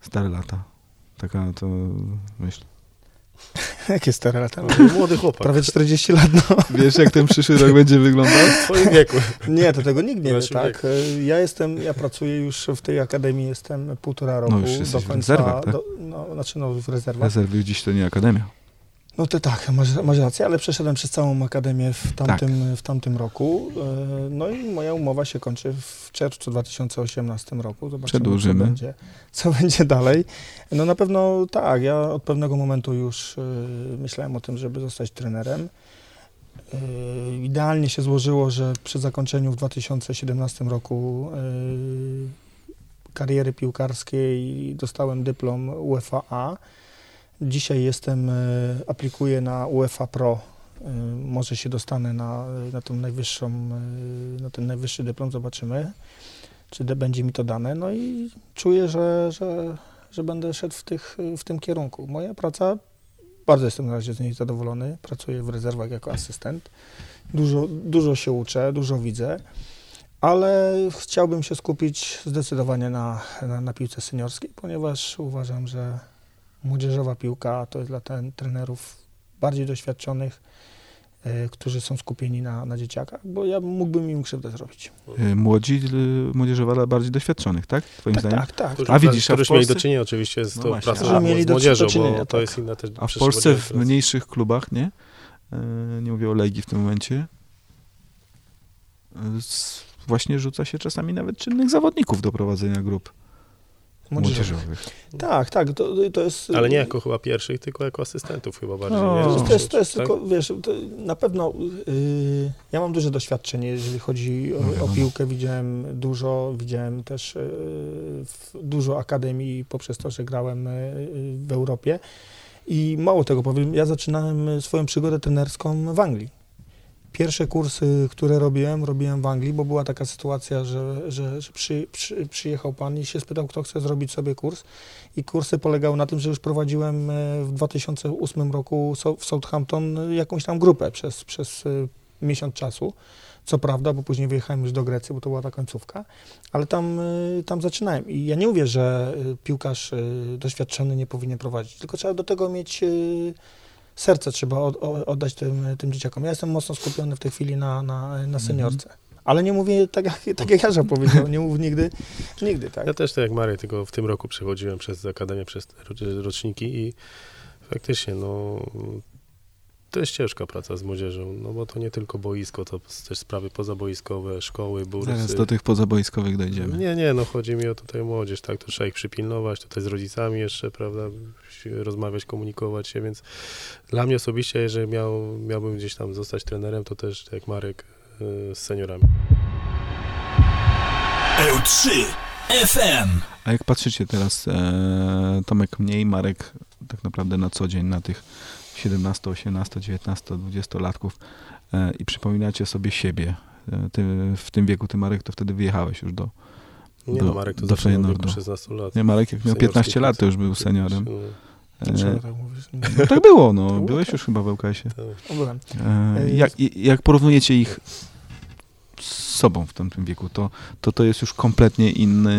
stare lata? Taka to myśl. Jakie stare lata? No, młody chłopak. Prawie 40 lat, no. Wiesz, jak ten przyszły rok będzie wyglądał? W swoim wieku. Nie, to tego nikt nie wie, tak. Ja jestem, ja pracuję już w tej akademii, jestem półtora roku. No już do jesteś w końca, rezerwach, tak? do, no, znaczy no w rezerwach. Rezerwy dziś to nie akademia. No to tak, masz, masz rację, ale przeszedłem przez całą akademię w tamtym, Tak. w tamtym roku. E, No i moja umowa się kończy w czerwcu 2018 roku. Zobaczymy, Przedłużymy. Co będzie, co będzie dalej. No na pewno tak, ja od pewnego momentu już e, myślałem o tym, żeby zostać trenerem. E, Idealnie się złożyło, że przy zakończeniu w 2017 roku kariery piłkarskiej dostałem dyplom UEFA. Dzisiaj jestem, e, aplikuję na UEFA Pro. E, Może się dostanę na, na tą najwyższą, e, na ten najwyższy dyplom, zobaczymy, czy będzie mi to dane. No i czuję, że, że, że będę szedł w, tych, w tym kierunku. Moja praca, bardzo jestem na razie z niej zadowolony. Pracuję w rezerwach jako asystent. Dużo, dużo się uczę, dużo widzę, ale chciałbym się skupić zdecydowanie na, na, na piłce seniorskiej, ponieważ uważam, że młodzieżowa piłka to jest dla ten, trenerów bardziej doświadczonych, e, którzy są skupieni na, na dzieciakach, bo ja mógłbym im krzywdę zrobić. Y, Młodzi, y, młodzieżowa dla bardziej doświadczonych, tak? Twoim Tak, zdaniem? tak, tak. Którzy, A widzisz, a w któryśmy mieli do Polsce- czynienia oczywiście z No tą właśnie, pracą z do- młodzieżą, do czynienia, bo to tak. jest inna też A w Polsce w mniejszych klubach, nie? E, Nie mówię o Legii w tym momencie. e, Właśnie rzuca się czasami nawet czynnych zawodników do prowadzenia grup Młodzieżowych. Tak, tak, to, to jest... Ale nie jako chyba pierwszych, tylko jako asystentów chyba bardziej. No. To jest, to jest, to jest Tak? tylko, wiesz, to na pewno y, ja mam duże doświadczenie, jeżeli chodzi No o, o wiadomo. piłkę. Widziałem dużo, widziałem też y, w, dużo akademii poprzez to, że grałem y, w Europie. I mało tego powiem, ja zaczynałem swoją przygodę trenerską w Anglii. Pierwsze kursy, które robiłem, robiłem w Anglii, bo była taka sytuacja, że, że, że przy, przy, przyjechał pan i się spytał, kto chce zrobić sobie kurs. I kursy polegały na tym, że już prowadziłem e, w 2008 roku w Southampton jakąś tam grupę przez, przez e, miesiąc czasu. Co prawda, bo później wyjechałem już do Grecji, bo to była ta końcówka, ale tam, e, tam zaczynałem. I ja nie mówię, że piłkarz doświadczony nie powinien prowadzić, tylko trzeba do tego mieć serce, trzeba od, oddać tym, tym dzieciakom. Ja jestem mocno skupiony w tej chwili na, na, na seniorce. Ale nie mówię tak jak, tak jak Jarza powiedział, nie mów nigdy, nigdy, tak? Ja też tak jak Marek, tylko w tym roku przechodziłem przez Akademię, przez roczniki i faktycznie, no, to jest ciężka praca z młodzieżą, no bo to nie tylko boisko, to też sprawy pozaboiskowe, szkoły, bursy. Zaraz do tych pozaboiskowych dojdziemy. Nie, nie, no chodzi mi o tutaj młodzież, tak, to trzeba ich przypilnować, tutaj z rodzicami jeszcze, prawda, rozmawiać, komunikować się, więc dla mnie osobiście, jeżeli miał, miałbym gdzieś tam zostać trenerem, to też tak jak Marek y, z seniorami. EU3 FM. A jak patrzycie teraz, e, Tomek mniej, Marek tak naprawdę na co dzień na tych 17, 18, 19, 20 latków e, i przypominacie sobie siebie. E, ty, w tym wieku ty, Marek, to wtedy wyjechałeś już do... Nie Do- no, Marek to do zawsze miał w Feyenoordu. wieku 16 lat. Nie, Marek jak miał Seniorskiej 15 lat, to już był seniorem. Czemu E, tak mówisz? no tak było, no. było Byłeś tak. już chyba w LKS-ie. tak. Byłem. Jak, jak porównujecie ich z sobą w tamtym wieku, to to, to jest już kompletnie inny,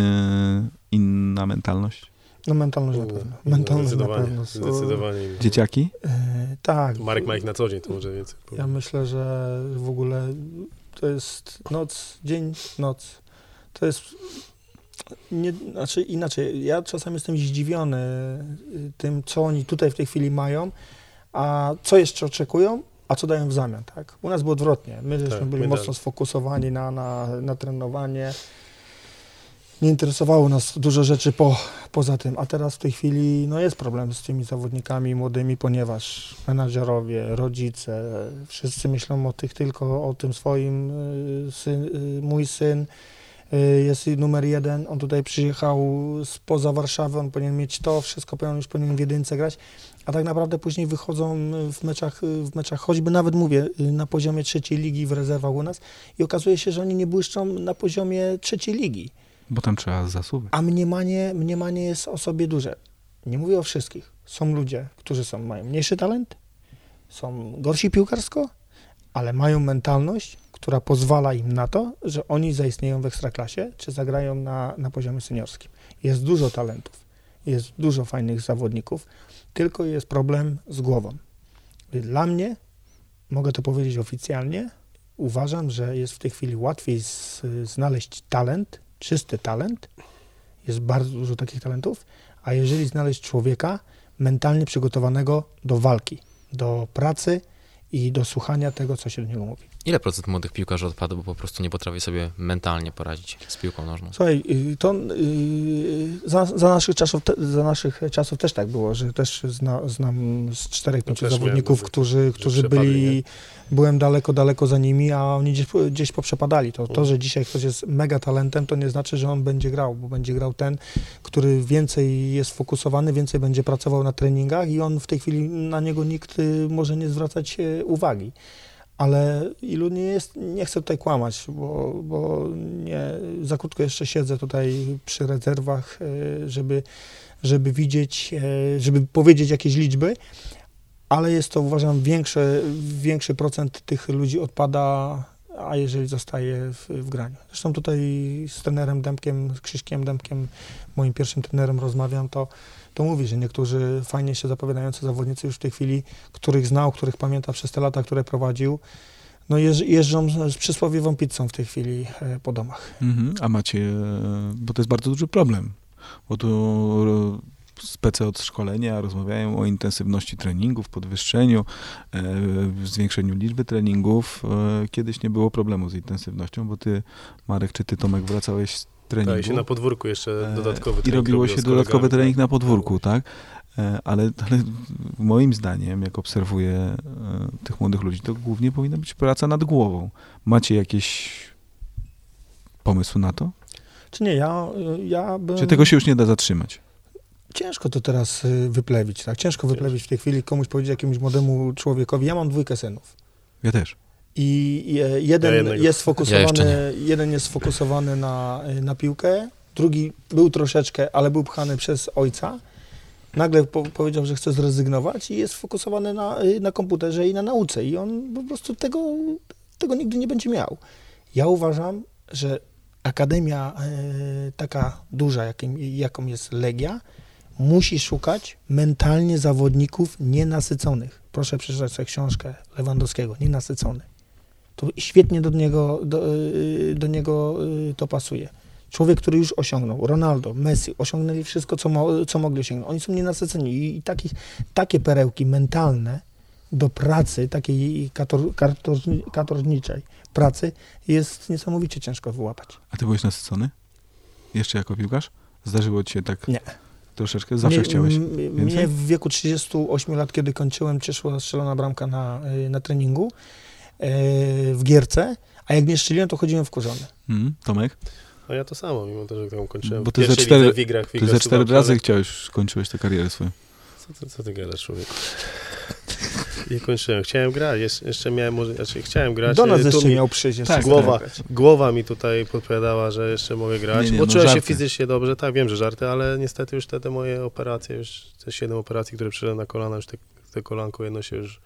inna mentalność? No mentalność na No, pewno. no, Mentalność na zdecydowanie, pewno. So- Zdecydowanie. Dzieciaki? E, tak. Marek ma ich na co dzień, to może więcej Ja powiem. myślę, że w ogóle to jest noc, dzień, noc. To jest nie, znaczy inaczej. Ja czasami jestem zdziwiony y, tym, co oni tutaj w tej chwili mają, a co jeszcze oczekują, a co dają w zamian, tak? U nas było odwrotnie. My żeśmy Tak, byli my mocno dali. sfokusowani na, na, na trenowanie. Nie interesowało nas dużo rzeczy po, poza tym, a teraz w tej chwili no jest problem z tymi zawodnikami młodymi, ponieważ menadżerowie, rodzice, wszyscy myślą o tych tylko o tym swoim, y, syn, y, mój syn y, jest numer jeden, on tutaj przyjechał spoza Warszawy, on powinien mieć to, wszystko powinien, już powinien w jedynce grać, a tak naprawdę później wychodzą w meczach, w meczach choćby nawet mówię, na poziomie trzeciej ligi w rezerwach u nas i okazuje się, że oni nie błyszczą na poziomie trzeciej ligi. Bo tam trzeba zasuwać. A mniemanie, mniemanie jest o sobie duże. Nie mówię o wszystkich. Są ludzie, którzy są, mają mniejszy talent, są gorsi piłkarsko, ale mają mentalność, która pozwala im na to, że oni zaistnieją w ekstraklasie, czy zagrają na, na poziomie seniorskim. Jest dużo talentów, jest dużo fajnych zawodników, tylko jest problem z głową. Dla mnie, mogę to powiedzieć oficjalnie, uważam, że jest w tej chwili łatwiej z, znaleźć talent, czysty talent, jest bardzo dużo takich talentów, a jeżeli znaleźć człowieka mentalnie przygotowanego do walki, do pracy i do słuchania tego, co się do niego mówi. Ile procent młodych piłkarzy odpada, bo po prostu nie potrafi sobie mentalnie poradzić z piłką nożną? Słuchaj, y, to y, za, za, naszych czasów, te, za naszych czasów też tak było, że też zna, znam z czterech, No pięciu też zawodników, miałem, którzy, którzy byli, nie? byłem daleko, daleko za nimi, a oni gdzieś, gdzieś poprzepadali. To, to, Mhm. że dzisiaj ktoś jest mega talentem, to nie znaczy, że on będzie grał, bo będzie grał ten, który więcej jest fokusowany, więcej będzie pracował na treningach i on w tej chwili na niego nikt y, może nie zwracać e, uwagi. Ale ilu nie jest, nie chcę tutaj kłamać, bo, bo nie, za krótko jeszcze siedzę tutaj przy rezerwach, e, żeby, żeby widzieć, e, żeby powiedzieć jakieś liczby, ale jest to uważam większy, większy procent tych ludzi odpada, a jeżeli zostaje w, w graniu. Zresztą tutaj z trenerem Dębkiem, z Krzyśkiem Dębkiem, moim pierwszym trenerem rozmawiam, to, to mówi, że niektórzy fajnie się zapowiadający zawodnicy już w tej chwili, których znał, których pamięta przez te lata, które prowadził, no jeż, jeżdżą z, przysłowiową pizzą w tej chwili e, po domach. Mhm. A macie, e, bo to jest bardzo duży problem, bo e, spece od szkolenia rozmawiają o intensywności treningów, podwyższeniu, e, zwiększeniu liczby treningów. E, kiedyś nie było problemu z intensywnością, bo ty, Marek, czy ty, Tomek, wracałeś z treningu. Tak, się na podwórku jeszcze E, dodatkowy I trening robiło robiło się dodatkowy trening na podwórku, tak? Ale, ale moim zdaniem, jak obserwuję tych młodych ludzi, to głównie powinna być praca nad głową. Macie jakieś pomysły na to? Czy nie, ja, ja bym... Czy tego się już nie da zatrzymać? Ciężko to teraz y, wyplewić, tak? Ciężko wyplewić w tej chwili, komuś powiedzieć jakiemuś młodemu człowiekowi, ja mam dwójkę synów. Ja też. I jeden Ja jest Ja sfokusowany, jeszcze jeden jest sfokusowany na, y, na piłkę, drugi był troszeczkę, ale był pchany przez ojca. Nagle po, powiedział, że chce zrezygnować i jest sfokusowany na, y, na komputerze i na nauce. I on po prostu tego, tego nigdy nie będzie miał. Ja uważam, że akademia e, taka duża, jakim, jaką jest Legia, musi szukać mentalnie zawodników nienasyconych. Proszę przeczytać sobie książkę Lewandowskiego, nienasycony. To świetnie do niego, do, y, do niego y, to pasuje. Człowiek, który już osiągnął, Ronaldo, Messi, osiągnęli wszystko, co, mo, co mogli osiągnąć. Oni są nienasyceni i, i takich, takie perełki mentalne do pracy, takiej kator, katorżni, katorżniczej pracy jest niesamowicie ciężko wyłapać. A ty byłeś nasycony? Jeszcze jako piłkarz? Zdarzyło ci się tak Nie. Troszeczkę? Zawsze mnie, chciałeś więcej? Mnie w wieku 38 lat, kiedy kończyłem, cieszyła strzelona bramka na, y, na treningu y, w gierce, a jak nie strzeliłem, to chodziłem wkurzony. Mhm. Tomek? No ja to samo, mimo to, że tam kończyłem Bo ty pierwszej cztery- w igrach. w Ty ze cztery razy ale- chciałeś, skończyłeś tę karierę swoją. Co, ty- co ty gadasz, człowieku? Nie kończyłem. Chciałem grać, jeszcze, miałem, znaczy chciałem grać. Do nas e, jeszcze mi miał przyjść. jeszcze Tak, głowa, grać. głowa mi tutaj podpowiadała, że jeszcze mogę grać. Nie, nie, bo no czułem się fizycznie dobrze, tak, wiem, że żarty, ale niestety już te, te moje operacje, już te siedem operacji, które przyszedłem na kolana, już te, te kolanko jedno się już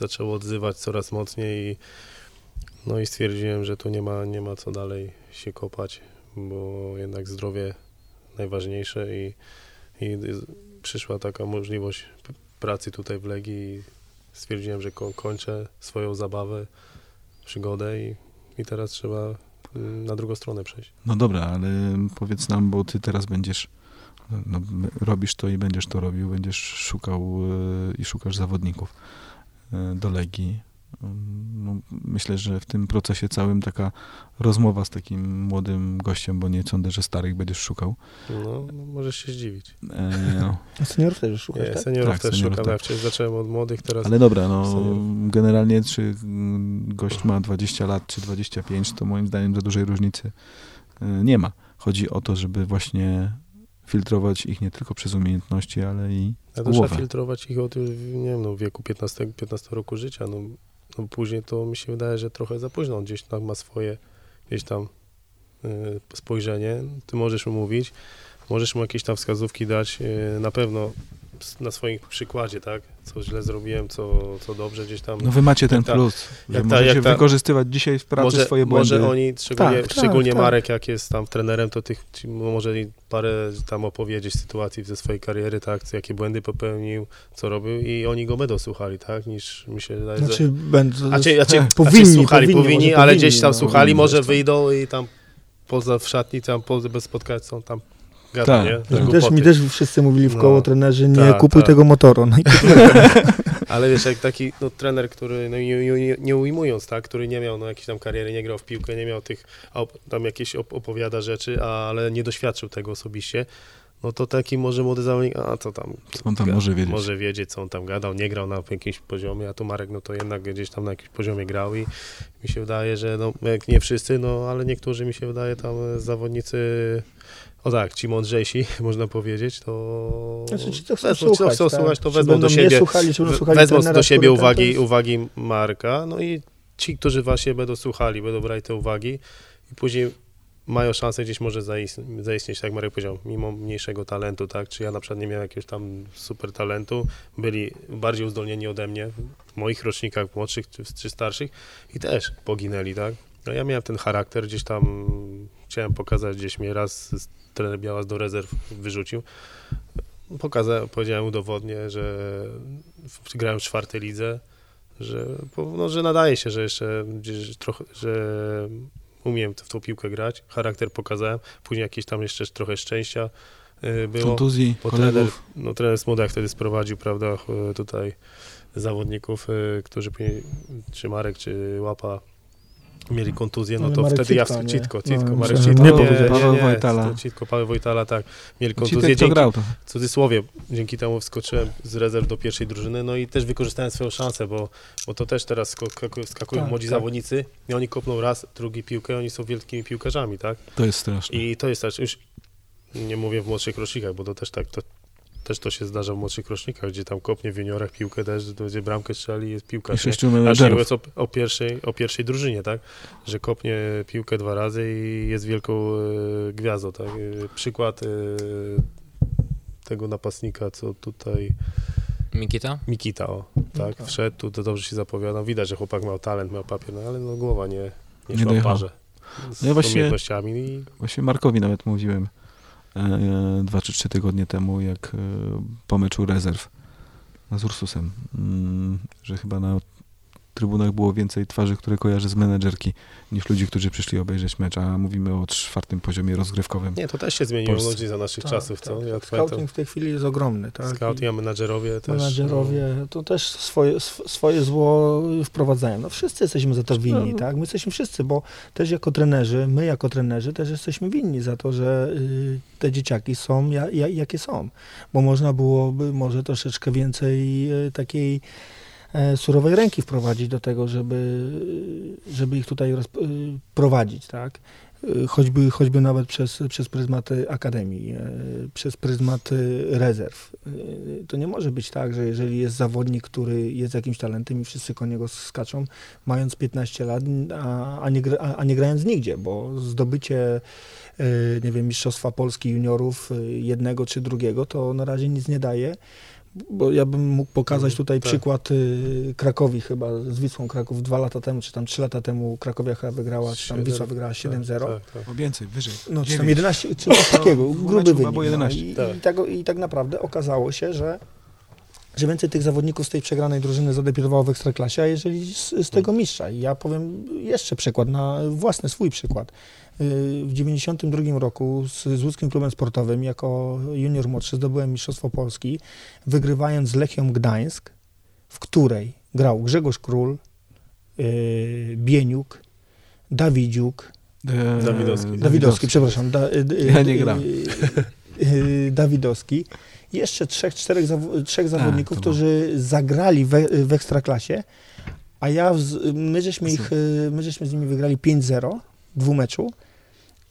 zaczęło odzywać coraz mocniej i no i stwierdziłem, że tu nie ma, nie ma co dalej się kopać, bo jednak zdrowie najważniejsze i, i przyszła taka możliwość pracy tutaj w Legii i stwierdziłem, że ko- kończę swoją zabawę, przygodę i, i teraz trzeba mm, na drugą stronę przejść. No dobra, ale powiedz nam, bo ty teraz będziesz, no, robisz to i będziesz to robił, będziesz szukał e, i szukasz zawodników e, do Legii. No, myślę, że w tym procesie całym taka rozmowa z takim młodym gościem, bo nie sądzę, że starych będziesz szukał. No, no możesz się zdziwić. E, Seniorów też szukasz, Nie, tak? seniorów Tak, też seniorów, szukam. tak. Ja wcześniej zacząłem od młodych, teraz ale dobra, no Seniorów. generalnie czy mm, gość ma 20 lat, czy 25, to moim zdaniem za dużej różnicy e, nie ma. Chodzi o to, żeby właśnie filtrować ich nie tylko przez umiejętności, ale i Ja to trzeba głowę. filtrować ich od, nie wiem, no, wieku 15, 15 roku życia. No, no, później to mi się wydaje, że trochę za późno. Gdzieś tam ma swoje gdzieś tam y, spojrzenie. Ty możesz mu mówić, możesz mu jakieś tam wskazówki dać. Y, na pewno na swoim przykładzie, tak? Co źle zrobiłem, co, co dobrze gdzieś tam. No wy macie ten ta- plus, że jak ta- możecie jak ta- wykorzystywać dzisiaj w pracy może, swoje błędy. może oni, szczególnie, Tak, tak, szczególnie tak. Marek, jak jest tam trenerem, to tych, może parę tam opowiedzieć sytuacji ze swojej kariery, tak, jakie błędy popełnił, co robił i oni go będą słuchali, tak, niż mi się wydaje, że... Znaczy, będą, A czy, a czy, powinni, słuchali, powinni, powinni, ale powinni, gdzieś tam no. słuchali, może wyjdą i tam poza w szatni, tam poza bez spotkania są tam gada, Tak, nie? tak. Mi też, mi też wszyscy mówili w koło No. trenerzy, nie Tak, kupuj tak. tego motoru. No Ale wiesz, jak taki no, trener, który, no, nie, nie, nie ujmując, tak, który nie miał no, jakiejś tam kariery, nie grał w piłkę, nie miał tych, op, tam jakieś op, opowiada rzeczy, ale nie doświadczył tego osobiście, no to taki może młody zawodnik, a co tam, Co on tam może wiedzieć? może wiedzieć, co on tam gadał, nie grał na jakimś poziomie, a tu Marek, no to jednak gdzieś tam na jakimś poziomie grał i mi się wydaje, że no, jak nie wszyscy, no ale niektórzy mi się wydaje tam zawodnicy, o tak, ci mądrzejsi, można powiedzieć, to Znaczy, ci, co chcą wezmą, ci, co słuchać, chcą tak? słuchać, to Czy wezmą do siebie, słuchali, słuchali wezmą trenera, do siebie to uwagi, jest- uwagi Marka, no i ci, którzy właśnie będą słuchali, będą brali te uwagi i później mają szansę gdzieś może zaistnieć, zaistnieć, tak jak Marek powiedział, mimo mniejszego talentu, tak, czy ja na przykład nie miałem jakiegoś tam super talentu, byli bardziej uzdolnieni ode mnie, w moich rocznikach młodszych czy, czy starszych i też poginęli, tak. No ja miałem ten charakter, gdzieś tam chciałem pokazać, gdzieś mnie raz trener Białas do rezerw wyrzucił. Pokazałem, powiedziałem, udowodnię, że grałem w czwartej lidze, że, no, że nadaje się, że jeszcze gdzieś trochę, że umiem w tą piłkę grać, charakter pokazałem, później jakieś tam jeszcze trochę szczęścia y, było. Kontuzji, Bo trener, no, trener Smudek wtedy sprowadził, prawda, tutaj zawodników, y, którzy, czy Marek, czy Łapa mieli kontuzję, no to Marek wtedy ja, Citko, nie? Citko, No, Marek Citko, nie nie, nie, Paweł nie, Wojtala. to Citko, Paweł Wojtala, tak, mieli Citek kontuzję, to dzięki, grał to. w cudzysłowie, dzięki temu wskoczyłem z rezerw do pierwszej drużyny, no i też wykorzystałem swoją szansę, bo, bo to też teraz skakują, skakują Tak, młodzi tak. zawodnicy i oni kopną raz, drugi piłkę, oni są wielkimi piłkarzami, tak? To jest straszne. I to jest też, już nie mówię w młodszych rocznikach, bo to też tak, to, też to się zdarza w młodszych rocznikach, gdzie tam kopnie w juniorach piłkę też, to będzie bramkę strzeli, jest I piłkarz. nie? sześciu Aż nie menedżerów. mówiąc o, o, pierwszej, o pierwszej drużynie, tak? Że kopnie piłkę dwa razy i jest wielką e, gwiazdą, tak? E, przykład e, tego napastnika, co tutaj Mikita? Mikita, o, tak, tak. wszedł, tu to dobrze się zapowiadał. Widać, że chłopak miał talent, miał papier, no ale no głowa nie, nie, Nie szła w parze. Z No ja właśnie- i Właśnie Markowi nawet mówiłem dwa czy trzy tygodnie temu, jak e, po meczu rezerw z Ursusem, mm, że chyba na trybunach było więcej twarzy, które kojarzę z menedżerki, niż ludzi, którzy przyszli obejrzeć mecz, a mówimy o czwartym poziomie rozgrywkowym. Nie, to też się zmieniło Polsce. ludzi za naszych Tak, czasów, tak, co? pamiętam, Scouting w tej chwili jest ogromny, tak? scouting, a menadżerowie też. Menadżerowie to też swoje, sw- swoje zło wprowadzają. No wszyscy jesteśmy za to winni, tak? My jesteśmy wszyscy, bo też jako trenerzy, my jako trenerzy też jesteśmy winni za to, że y, te dzieciaki są ja, ja, jakie są. Bo można byłoby może troszeczkę więcej y, takiej surowej ręki wprowadzić do tego, żeby, żeby ich tutaj y, prowadzić, tak? Y, Choćby, choćby nawet przez, przez pryzmat akademii, e, przez pryzmat rezerw. To nie może być tak, że jeżeli jest zawodnik, który jest jakimś talentem i wszyscy koło niego skaczą, mając 15 lat, a, a, nie, a, nie grając nigdzie, bo zdobycie nie wiem, Mistrzostwa Polski juniorów jednego czy drugiego, to na razie nic nie daje. Bo ja bym mógł pokazać Mhm, tutaj tak. przykład y, Krakowi chyba, z Wisłą Kraków dwa lata temu, czy tam trzy lata temu Krakowia chyba wygrała, czy tam Wisła wygrała 7-0. Tak, tak. O więcej, wyżej. No, czy tam Dziewięć. 11, czy coś takiego, w gruby wynik. było No, 11. i, Tak. i, tak, I tak naprawdę okazało się, że, że więcej tych zawodników z tej przegranej drużyny zadebiutowało w Ekstraklasie, a jeżeli z, z tego mistrza. I ja powiem jeszcze przykład, na własny swój przykład. W 92 roku z, z łódzkim klubem sportowym jako junior młodszy zdobyłem Mistrzostwo Polski, wygrywając z Lechią Gdańsk, w której grał Grzegorz Król, y, Bieniuk, Dawidziuk, E, Dawidowski. Dawidowski, przepraszam. Da, y, y, Ja nie gram. y, y, Dawidowski. Jeszcze trzech, czterech zawo- trzech zawodników, było. którzy zagrali we, w Ekstraklasie, a ja, z, my, żeśmy ich, my żeśmy z nimi wygrali 5-0 w dwumeczu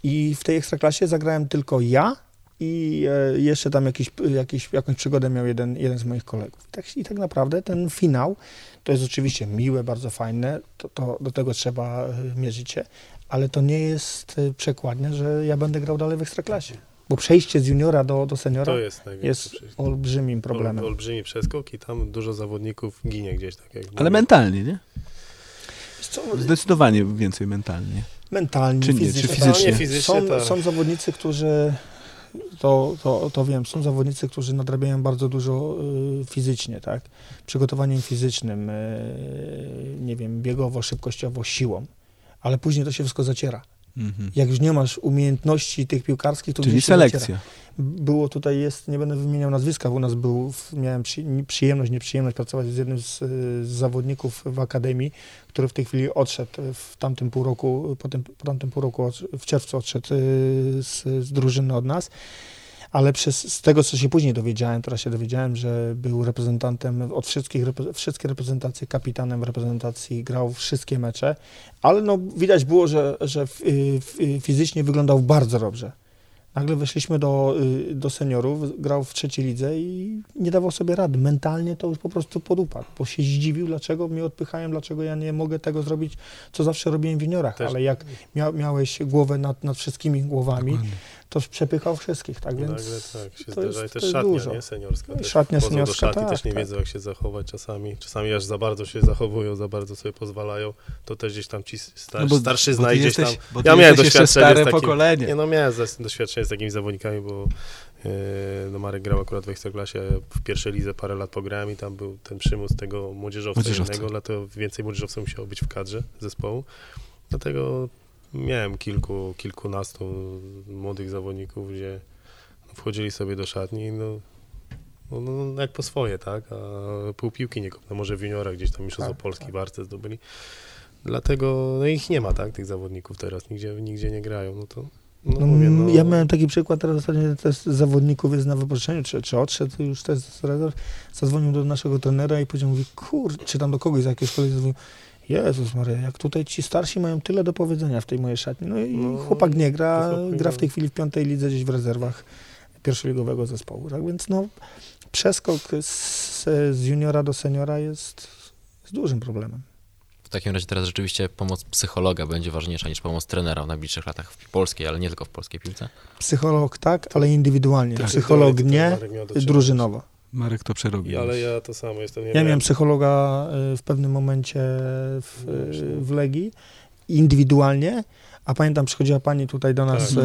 i w tej Ekstraklasie zagrałem tylko ja i e, jeszcze tam jakiś, jakiś, jakąś przygodę miał jeden, jeden z moich kolegów. I tak, I tak naprawdę ten finał, to jest oczywiście miłe, bardzo fajne, to, to do tego trzeba e, mierzyć się, ale to nie jest e, przekładnia, że ja będę grał dalej w Ekstraklasie. Bo przejście z juniora do, do seniora To jest największy jest olbrzymim Ol, problemem. olbrzymi przeskok i tam dużo zawodników ginie gdzieś, tak jak Ale mówię. mentalnie, nie? Co, Zdecydowanie więcej mentalnie. Mentalnie, Czy nie, czy fizycznie. fizycznie? Nie, fizycznie Są, tak. są zawodnicy, którzy, to, to, to wiem, są zawodnicy, którzy nadrabiają bardzo dużo y, fizycznie, tak? Przygotowaniem fizycznym, y, nie wiem, biegowo, szybkościowo, siłą, ale później to się wszystko zaciera. Mhm. Jak już nie masz umiejętności tych piłkarskich, to Czyli selekcja. Było tutaj, jest, nie będę wymieniał nazwiska, u nas był, miałem przy, przyjemność, nieprzyjemność pracować z jednym z, z zawodników w Akademii, który w tej chwili odszedł w tamtym pół roku, po, tym, po tamtym pół roku, w czerwcu odszedł y, z, z drużyny od nas, ale przez, z tego, co się później dowiedziałem, teraz się dowiedziałem, że był reprezentantem od wszystkich, wszystkie reprezentacje, kapitanem w reprezentacji, grał wszystkie mecze, ale no, widać było, że, że y, y, fizycznie wyglądał bardzo dobrze. Nagle weszliśmy do, y, do seniorów, grał w trzeciej lidze i nie dawał sobie rady. Mentalnie to już po prostu podupadł, bo się zdziwił, dlaczego mnie odpychają, dlaczego ja nie mogę tego zrobić, co zawsze robiłem w juniorach. Też. Ale jak mia, miałeś głowę nad, nad wszystkimi głowami, Dokładnie. To przepychał wszystkich, tak więc Nagle tak, się to zdarza jest- i też szatnia, dużo. nie? Seniorska No i też. szatnia seniorska, tak, też nie tak. wiedzą jak się zachować czasami. Czasami aż za bardzo się zachowują, za bardzo sobie pozwalają, to też gdzieś tam ci star, No bo- starszy bo jesteś, tam. Bo Ja miałem doświadczenie stare z takim- pokolenie. Nie no, miałem doświadczenie z takimi zawodnikami, bo e, no Marek grał akurat w Ekstraklasie, w pierwszej lidze parę lat pograłem i tam był ten przymus tego młodzieżowca, Młodzieżowca. jednego, dlatego więcej młodzieżowców musiało być w kadrze zespołu. Dlatego miałem kilku, kilkunastu młodych zawodników, gdzie no, wchodzili sobie do szatni, no, no, no, no jak po swoje, tak, a pół piłki nie kopną, może w juniorach gdzieś tam Mistrzostwo Tak, Polski tak. w Arce zdobyli. Dlatego no ich nie ma, tak, tych zawodników teraz, nigdzie, nigdzie nie grają, no to no, No, mówię, no, Ja miałem taki przykład, teraz ostatnio też zawodników jest na wypożyczeniu, czy, czy odszedł już też z rezerw, zadzwonił do naszego trenera i powiedział, mówi, kur, czy tam do kogoś z jakiegoś kolegi zadzwonił, Jezus Maria, jak tutaj ci starsi mają tyle do powiedzenia w tej mojej szatni. No i No, chłopak nie gra, gra w tej chwili w piątej lidze gdzieś w rezerwach pierwszoligowego zespołu. Tak więc no, przeskok z, z juniora do seniora jest, jest dużym problemem. W takim razie teraz rzeczywiście pomoc psychologa będzie ważniejsza niż pomoc trenera w najbliższych latach w polskiej, ale nie tylko w polskiej piłce. Psycholog tak, ale indywidualnie. Tak. Psycholog nie, drużynowo. Marek to przerobił. Ale ja to samo jestem. Nie Ja miałem psychologa y, w pewnym momencie w, No y, w Legii, indywidualnie, a pamiętam, przychodziła pani tutaj do nas Tak. y,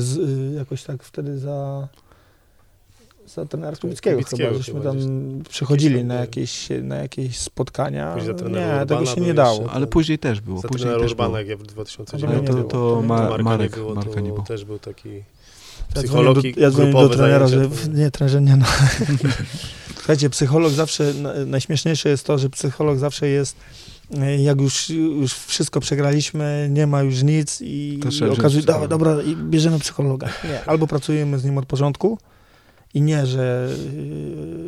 z, y, jakoś tak wtedy za, za trenera Kubickiego Kubickiego chyba, żeśmy tam gdzieś. przychodzili Jakieś na jakieś, na jakieś spotkania. Później za Nie, tego Urbana się nie dało. jeszcze. Ale później też było. Za Później też było. Urbana, jak ja w No 2009 to- nie to było. Ma- Marka Marek- nie było, Marka to nie było. też był taki Ja psycholog dzwonię do, ja dzwonię do trenera, że zajęcia, to- nie, trenerze nie no. Słuchajcie, psycholog zawsze, na- najśmieszniejsze jest to, że psycholog zawsze jest, e, jak już, już wszystko przegraliśmy, nie ma już nic i, i okazuje, wziąć dobra, psychologa. dobra, i bierzemy psychologa. Nie, albo pracujemy z nim od początku i nie, że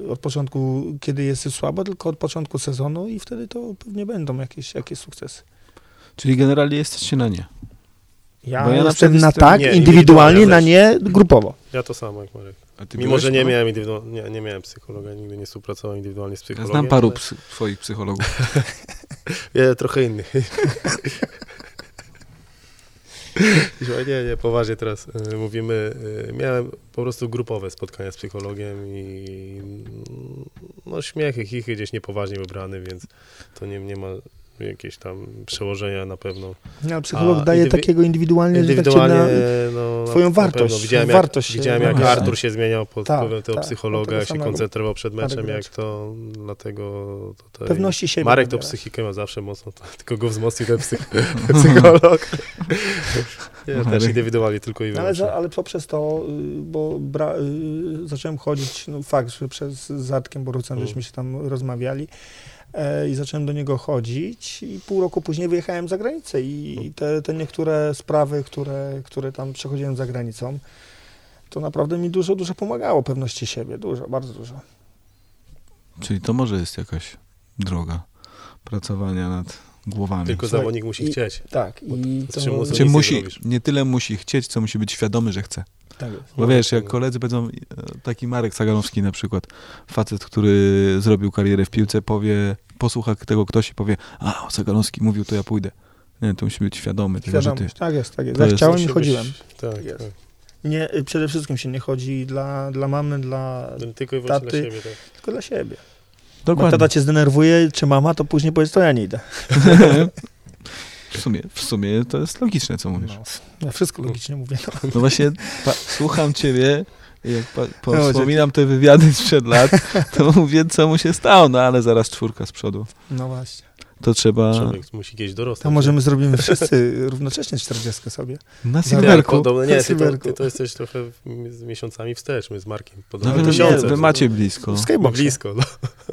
y, od początku, kiedy jest słabo, tylko od początku sezonu i wtedy to pewnie będą jakieś, jakieś sukcesy. Czyli generalnie jesteście na nie. Ja, Bo ja na jestem na tak, nie, indywidualnie, na nie, grupowo. Ja to samo jak Marek. A ty Mimo, że nie miałem indywidualnie, nie, nie miałem psychologa, nigdy nie współpracowałem indywidualnie z Ja psychologiem. znam paru ale- psy, twoich psychologów. Ja trochę innych. Nie, nie, poważnie teraz y, mówimy. Y, miałem po prostu grupowe spotkania z psychologiem i mm, no śmiechy, chichy gdzieś niepoważnie wybrany, więc to nie, nie ma jakieś tam przełożenia na pewno. Ale psycholog A, daje indywi- takiego indywidualnie, Indywidualnie, tak na, no, na- twoją na wartość, pewno. Widziałem, wartość jak, się widziałem jak nabija. Artur się zmieniał pod Tak, wpływem tego tak, psychologa, tego jak się koncentrował przed meczem, jak to, dlatego tutaj... pewności siebie. Marek to psychikę ma zawsze mocno, to, tylko go wzmocnił ten psych psycholog. Ja też indywidualnie tylko i No, Ale, wyłącznie. za, ale poprzez to, y, bo bra, y, zacząłem chodzić, no fakt, że przez z Zatkiem Borucem Mm. żeśmy się tam rozmawiali, i zacząłem do niego chodzić i pół roku później wyjechałem za granicę i te, te niektóre sprawy, które, które tam przechodziłem za granicą, to naprawdę mi dużo, dużo pomagało pewności siebie, dużo, bardzo dużo. Czyli to może jest jakaś droga pracowania nad głowami. Tylko Słuchaj, zawodnik musi i- chcieć. Tak, i to, Czy nic nie musi, nie tyle musi chcieć, co musi być świadomy, że chce. Tak jest. Bo wiesz, jak tak. koledzy będą, e, taki Marek Saganowski na przykład, facet, który zrobił karierę w piłce, powie, posłucha tego ktoś i powie, a Saganowski mówił, to ja pójdę. Nie, to musi być świadomy że ty. Świadomość, tak jest, tak jest. To Ja i chodziłem. Być, tak, jest. tak. Nie, przede wszystkim się nie chodzi dla, dla mamy, dla, Tylko i Taty. dla siebie. Tak. tylko dla siebie. Jak Dokładnie. tata cię zdenerwuje, czy mama, to później powiedz, to ja nie idę. w, sumie, w sumie to jest logiczne, co mówisz. No, ja wszystko logicznie mówię. No. No właśnie, pa, słucham ciebie i jak pa, No, wspominam te wywiady sprzed lat, to mówię, co mu się stało, no ale zaraz czwórka z przodu. no właśnie. To trzeba Człowiek musi kiedyś dorosnąć. To możemy zrobimy wszyscy równocześnie 40 sobie. na silverku. podobno, nie, ty to, ty to jesteś trochę z miesiącami wstecz, my z Markiem. No Podobno wy, to miesiące. nie, wy macie blisko. W No, blisko, no,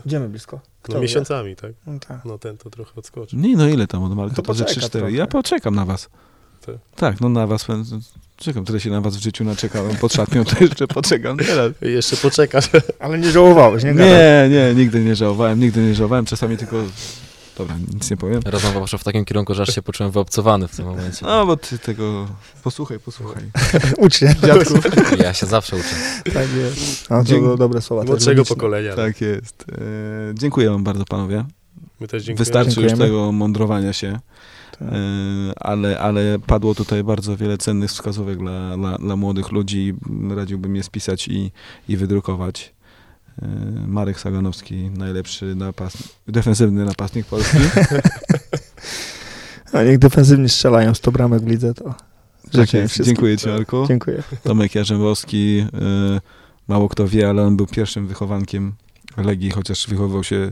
Idziemy blisko. Kto no miesiącami, tak. No, tak. No ten to trochę odskoczy. Nie, no ile tam od Marka? To To, że poczeka 3-4. trochę. Ja poczekam na was. Tak. Tak, no na was. Czekam, tyle się na was w życiu naczekałem pod szatnią, to jeszcze poczekam teraz. Jeszcze poczekasz. Ale nie żałowałeś, nie? Gadaj. Nie, nie, nigdy nie żałowałem, nigdy nie żałowałem, czasami tylko... Dobra, nic nie powiem. Rozmowa poszła w takim kierunku, że aż się poczułem wyobcowany w tym momencie. No, bo ty tego... Posłuchaj, posłuchaj. Ucz się. Dziadku. Ja się zawsze uczę. Tak jest. A to Dzięki. było dobre słowa. też Młodszego pokolenia. Tak. Tak jest. E, dziękuję wam bardzo, panowie. My też dziękujemy. Wystarczy już tego mądrowania się, Tak. e, ale, ale padło tutaj bardzo wiele cennych wskazówek dla, dla, dla młodych ludzi. Radziłbym je spisać i, i wydrukować. E, Marek Saganowski, najlepszy napas, defensywny napastnik Polski. A niech defensywnie strzelają 100 bramek w lidze, to Tak życzę. Dziękuję Ci, Marku. Dziękuję. Tomek Jarzębowski, e, mało kto wie, ale on był pierwszym wychowankiem Legii, chociaż wychowywał się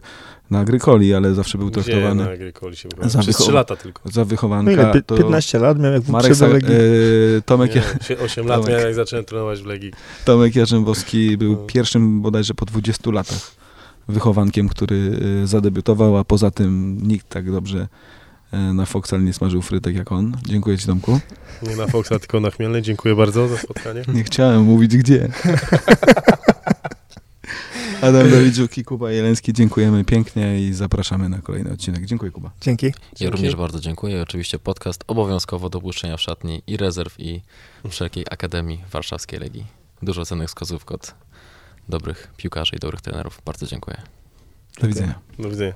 na Agrykoli, ale zawsze był traktowany na Agrykoli się? Za Przez wychow- 3 lata tylko. za No wychowanka. ile? Pi- to 15 lat miałem, jak Marek do Legii. e, Tomek, Nie, 8 lat Tomek. miałem, jak zacząłem trenować w Legii. Tomek Jarzębowski był No. pierwszym bodajże po 20 latach wychowankiem, który e, zadebiutował, a poza tym nikt tak dobrze e, na Foxal nie smażył frytek jak on. Dziękuję Ci, Tomku. Nie na Foxa, tylko na Chmielnej. Dziękuję bardzo za spotkanie. Nie chciałem mówić gdzie. Adam Dawidziuk i Kuba Jeleński, dziękujemy pięknie i zapraszamy na kolejny odcinek. Dziękuję, Kuba. Dzięki. Ja Dzięki. również bardzo dziękuję. Oczywiście podcast obowiązkowo do puszczenia w szatni i rezerw i wszelkiej Akademii Warszawskiej Legii. Dużo cennych wskazówek od dobrych piłkarzy i dobrych trenerów. Bardzo dziękuję. Do widzenia. Do widzenia.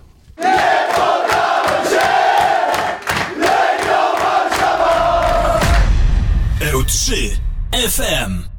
L3 FM.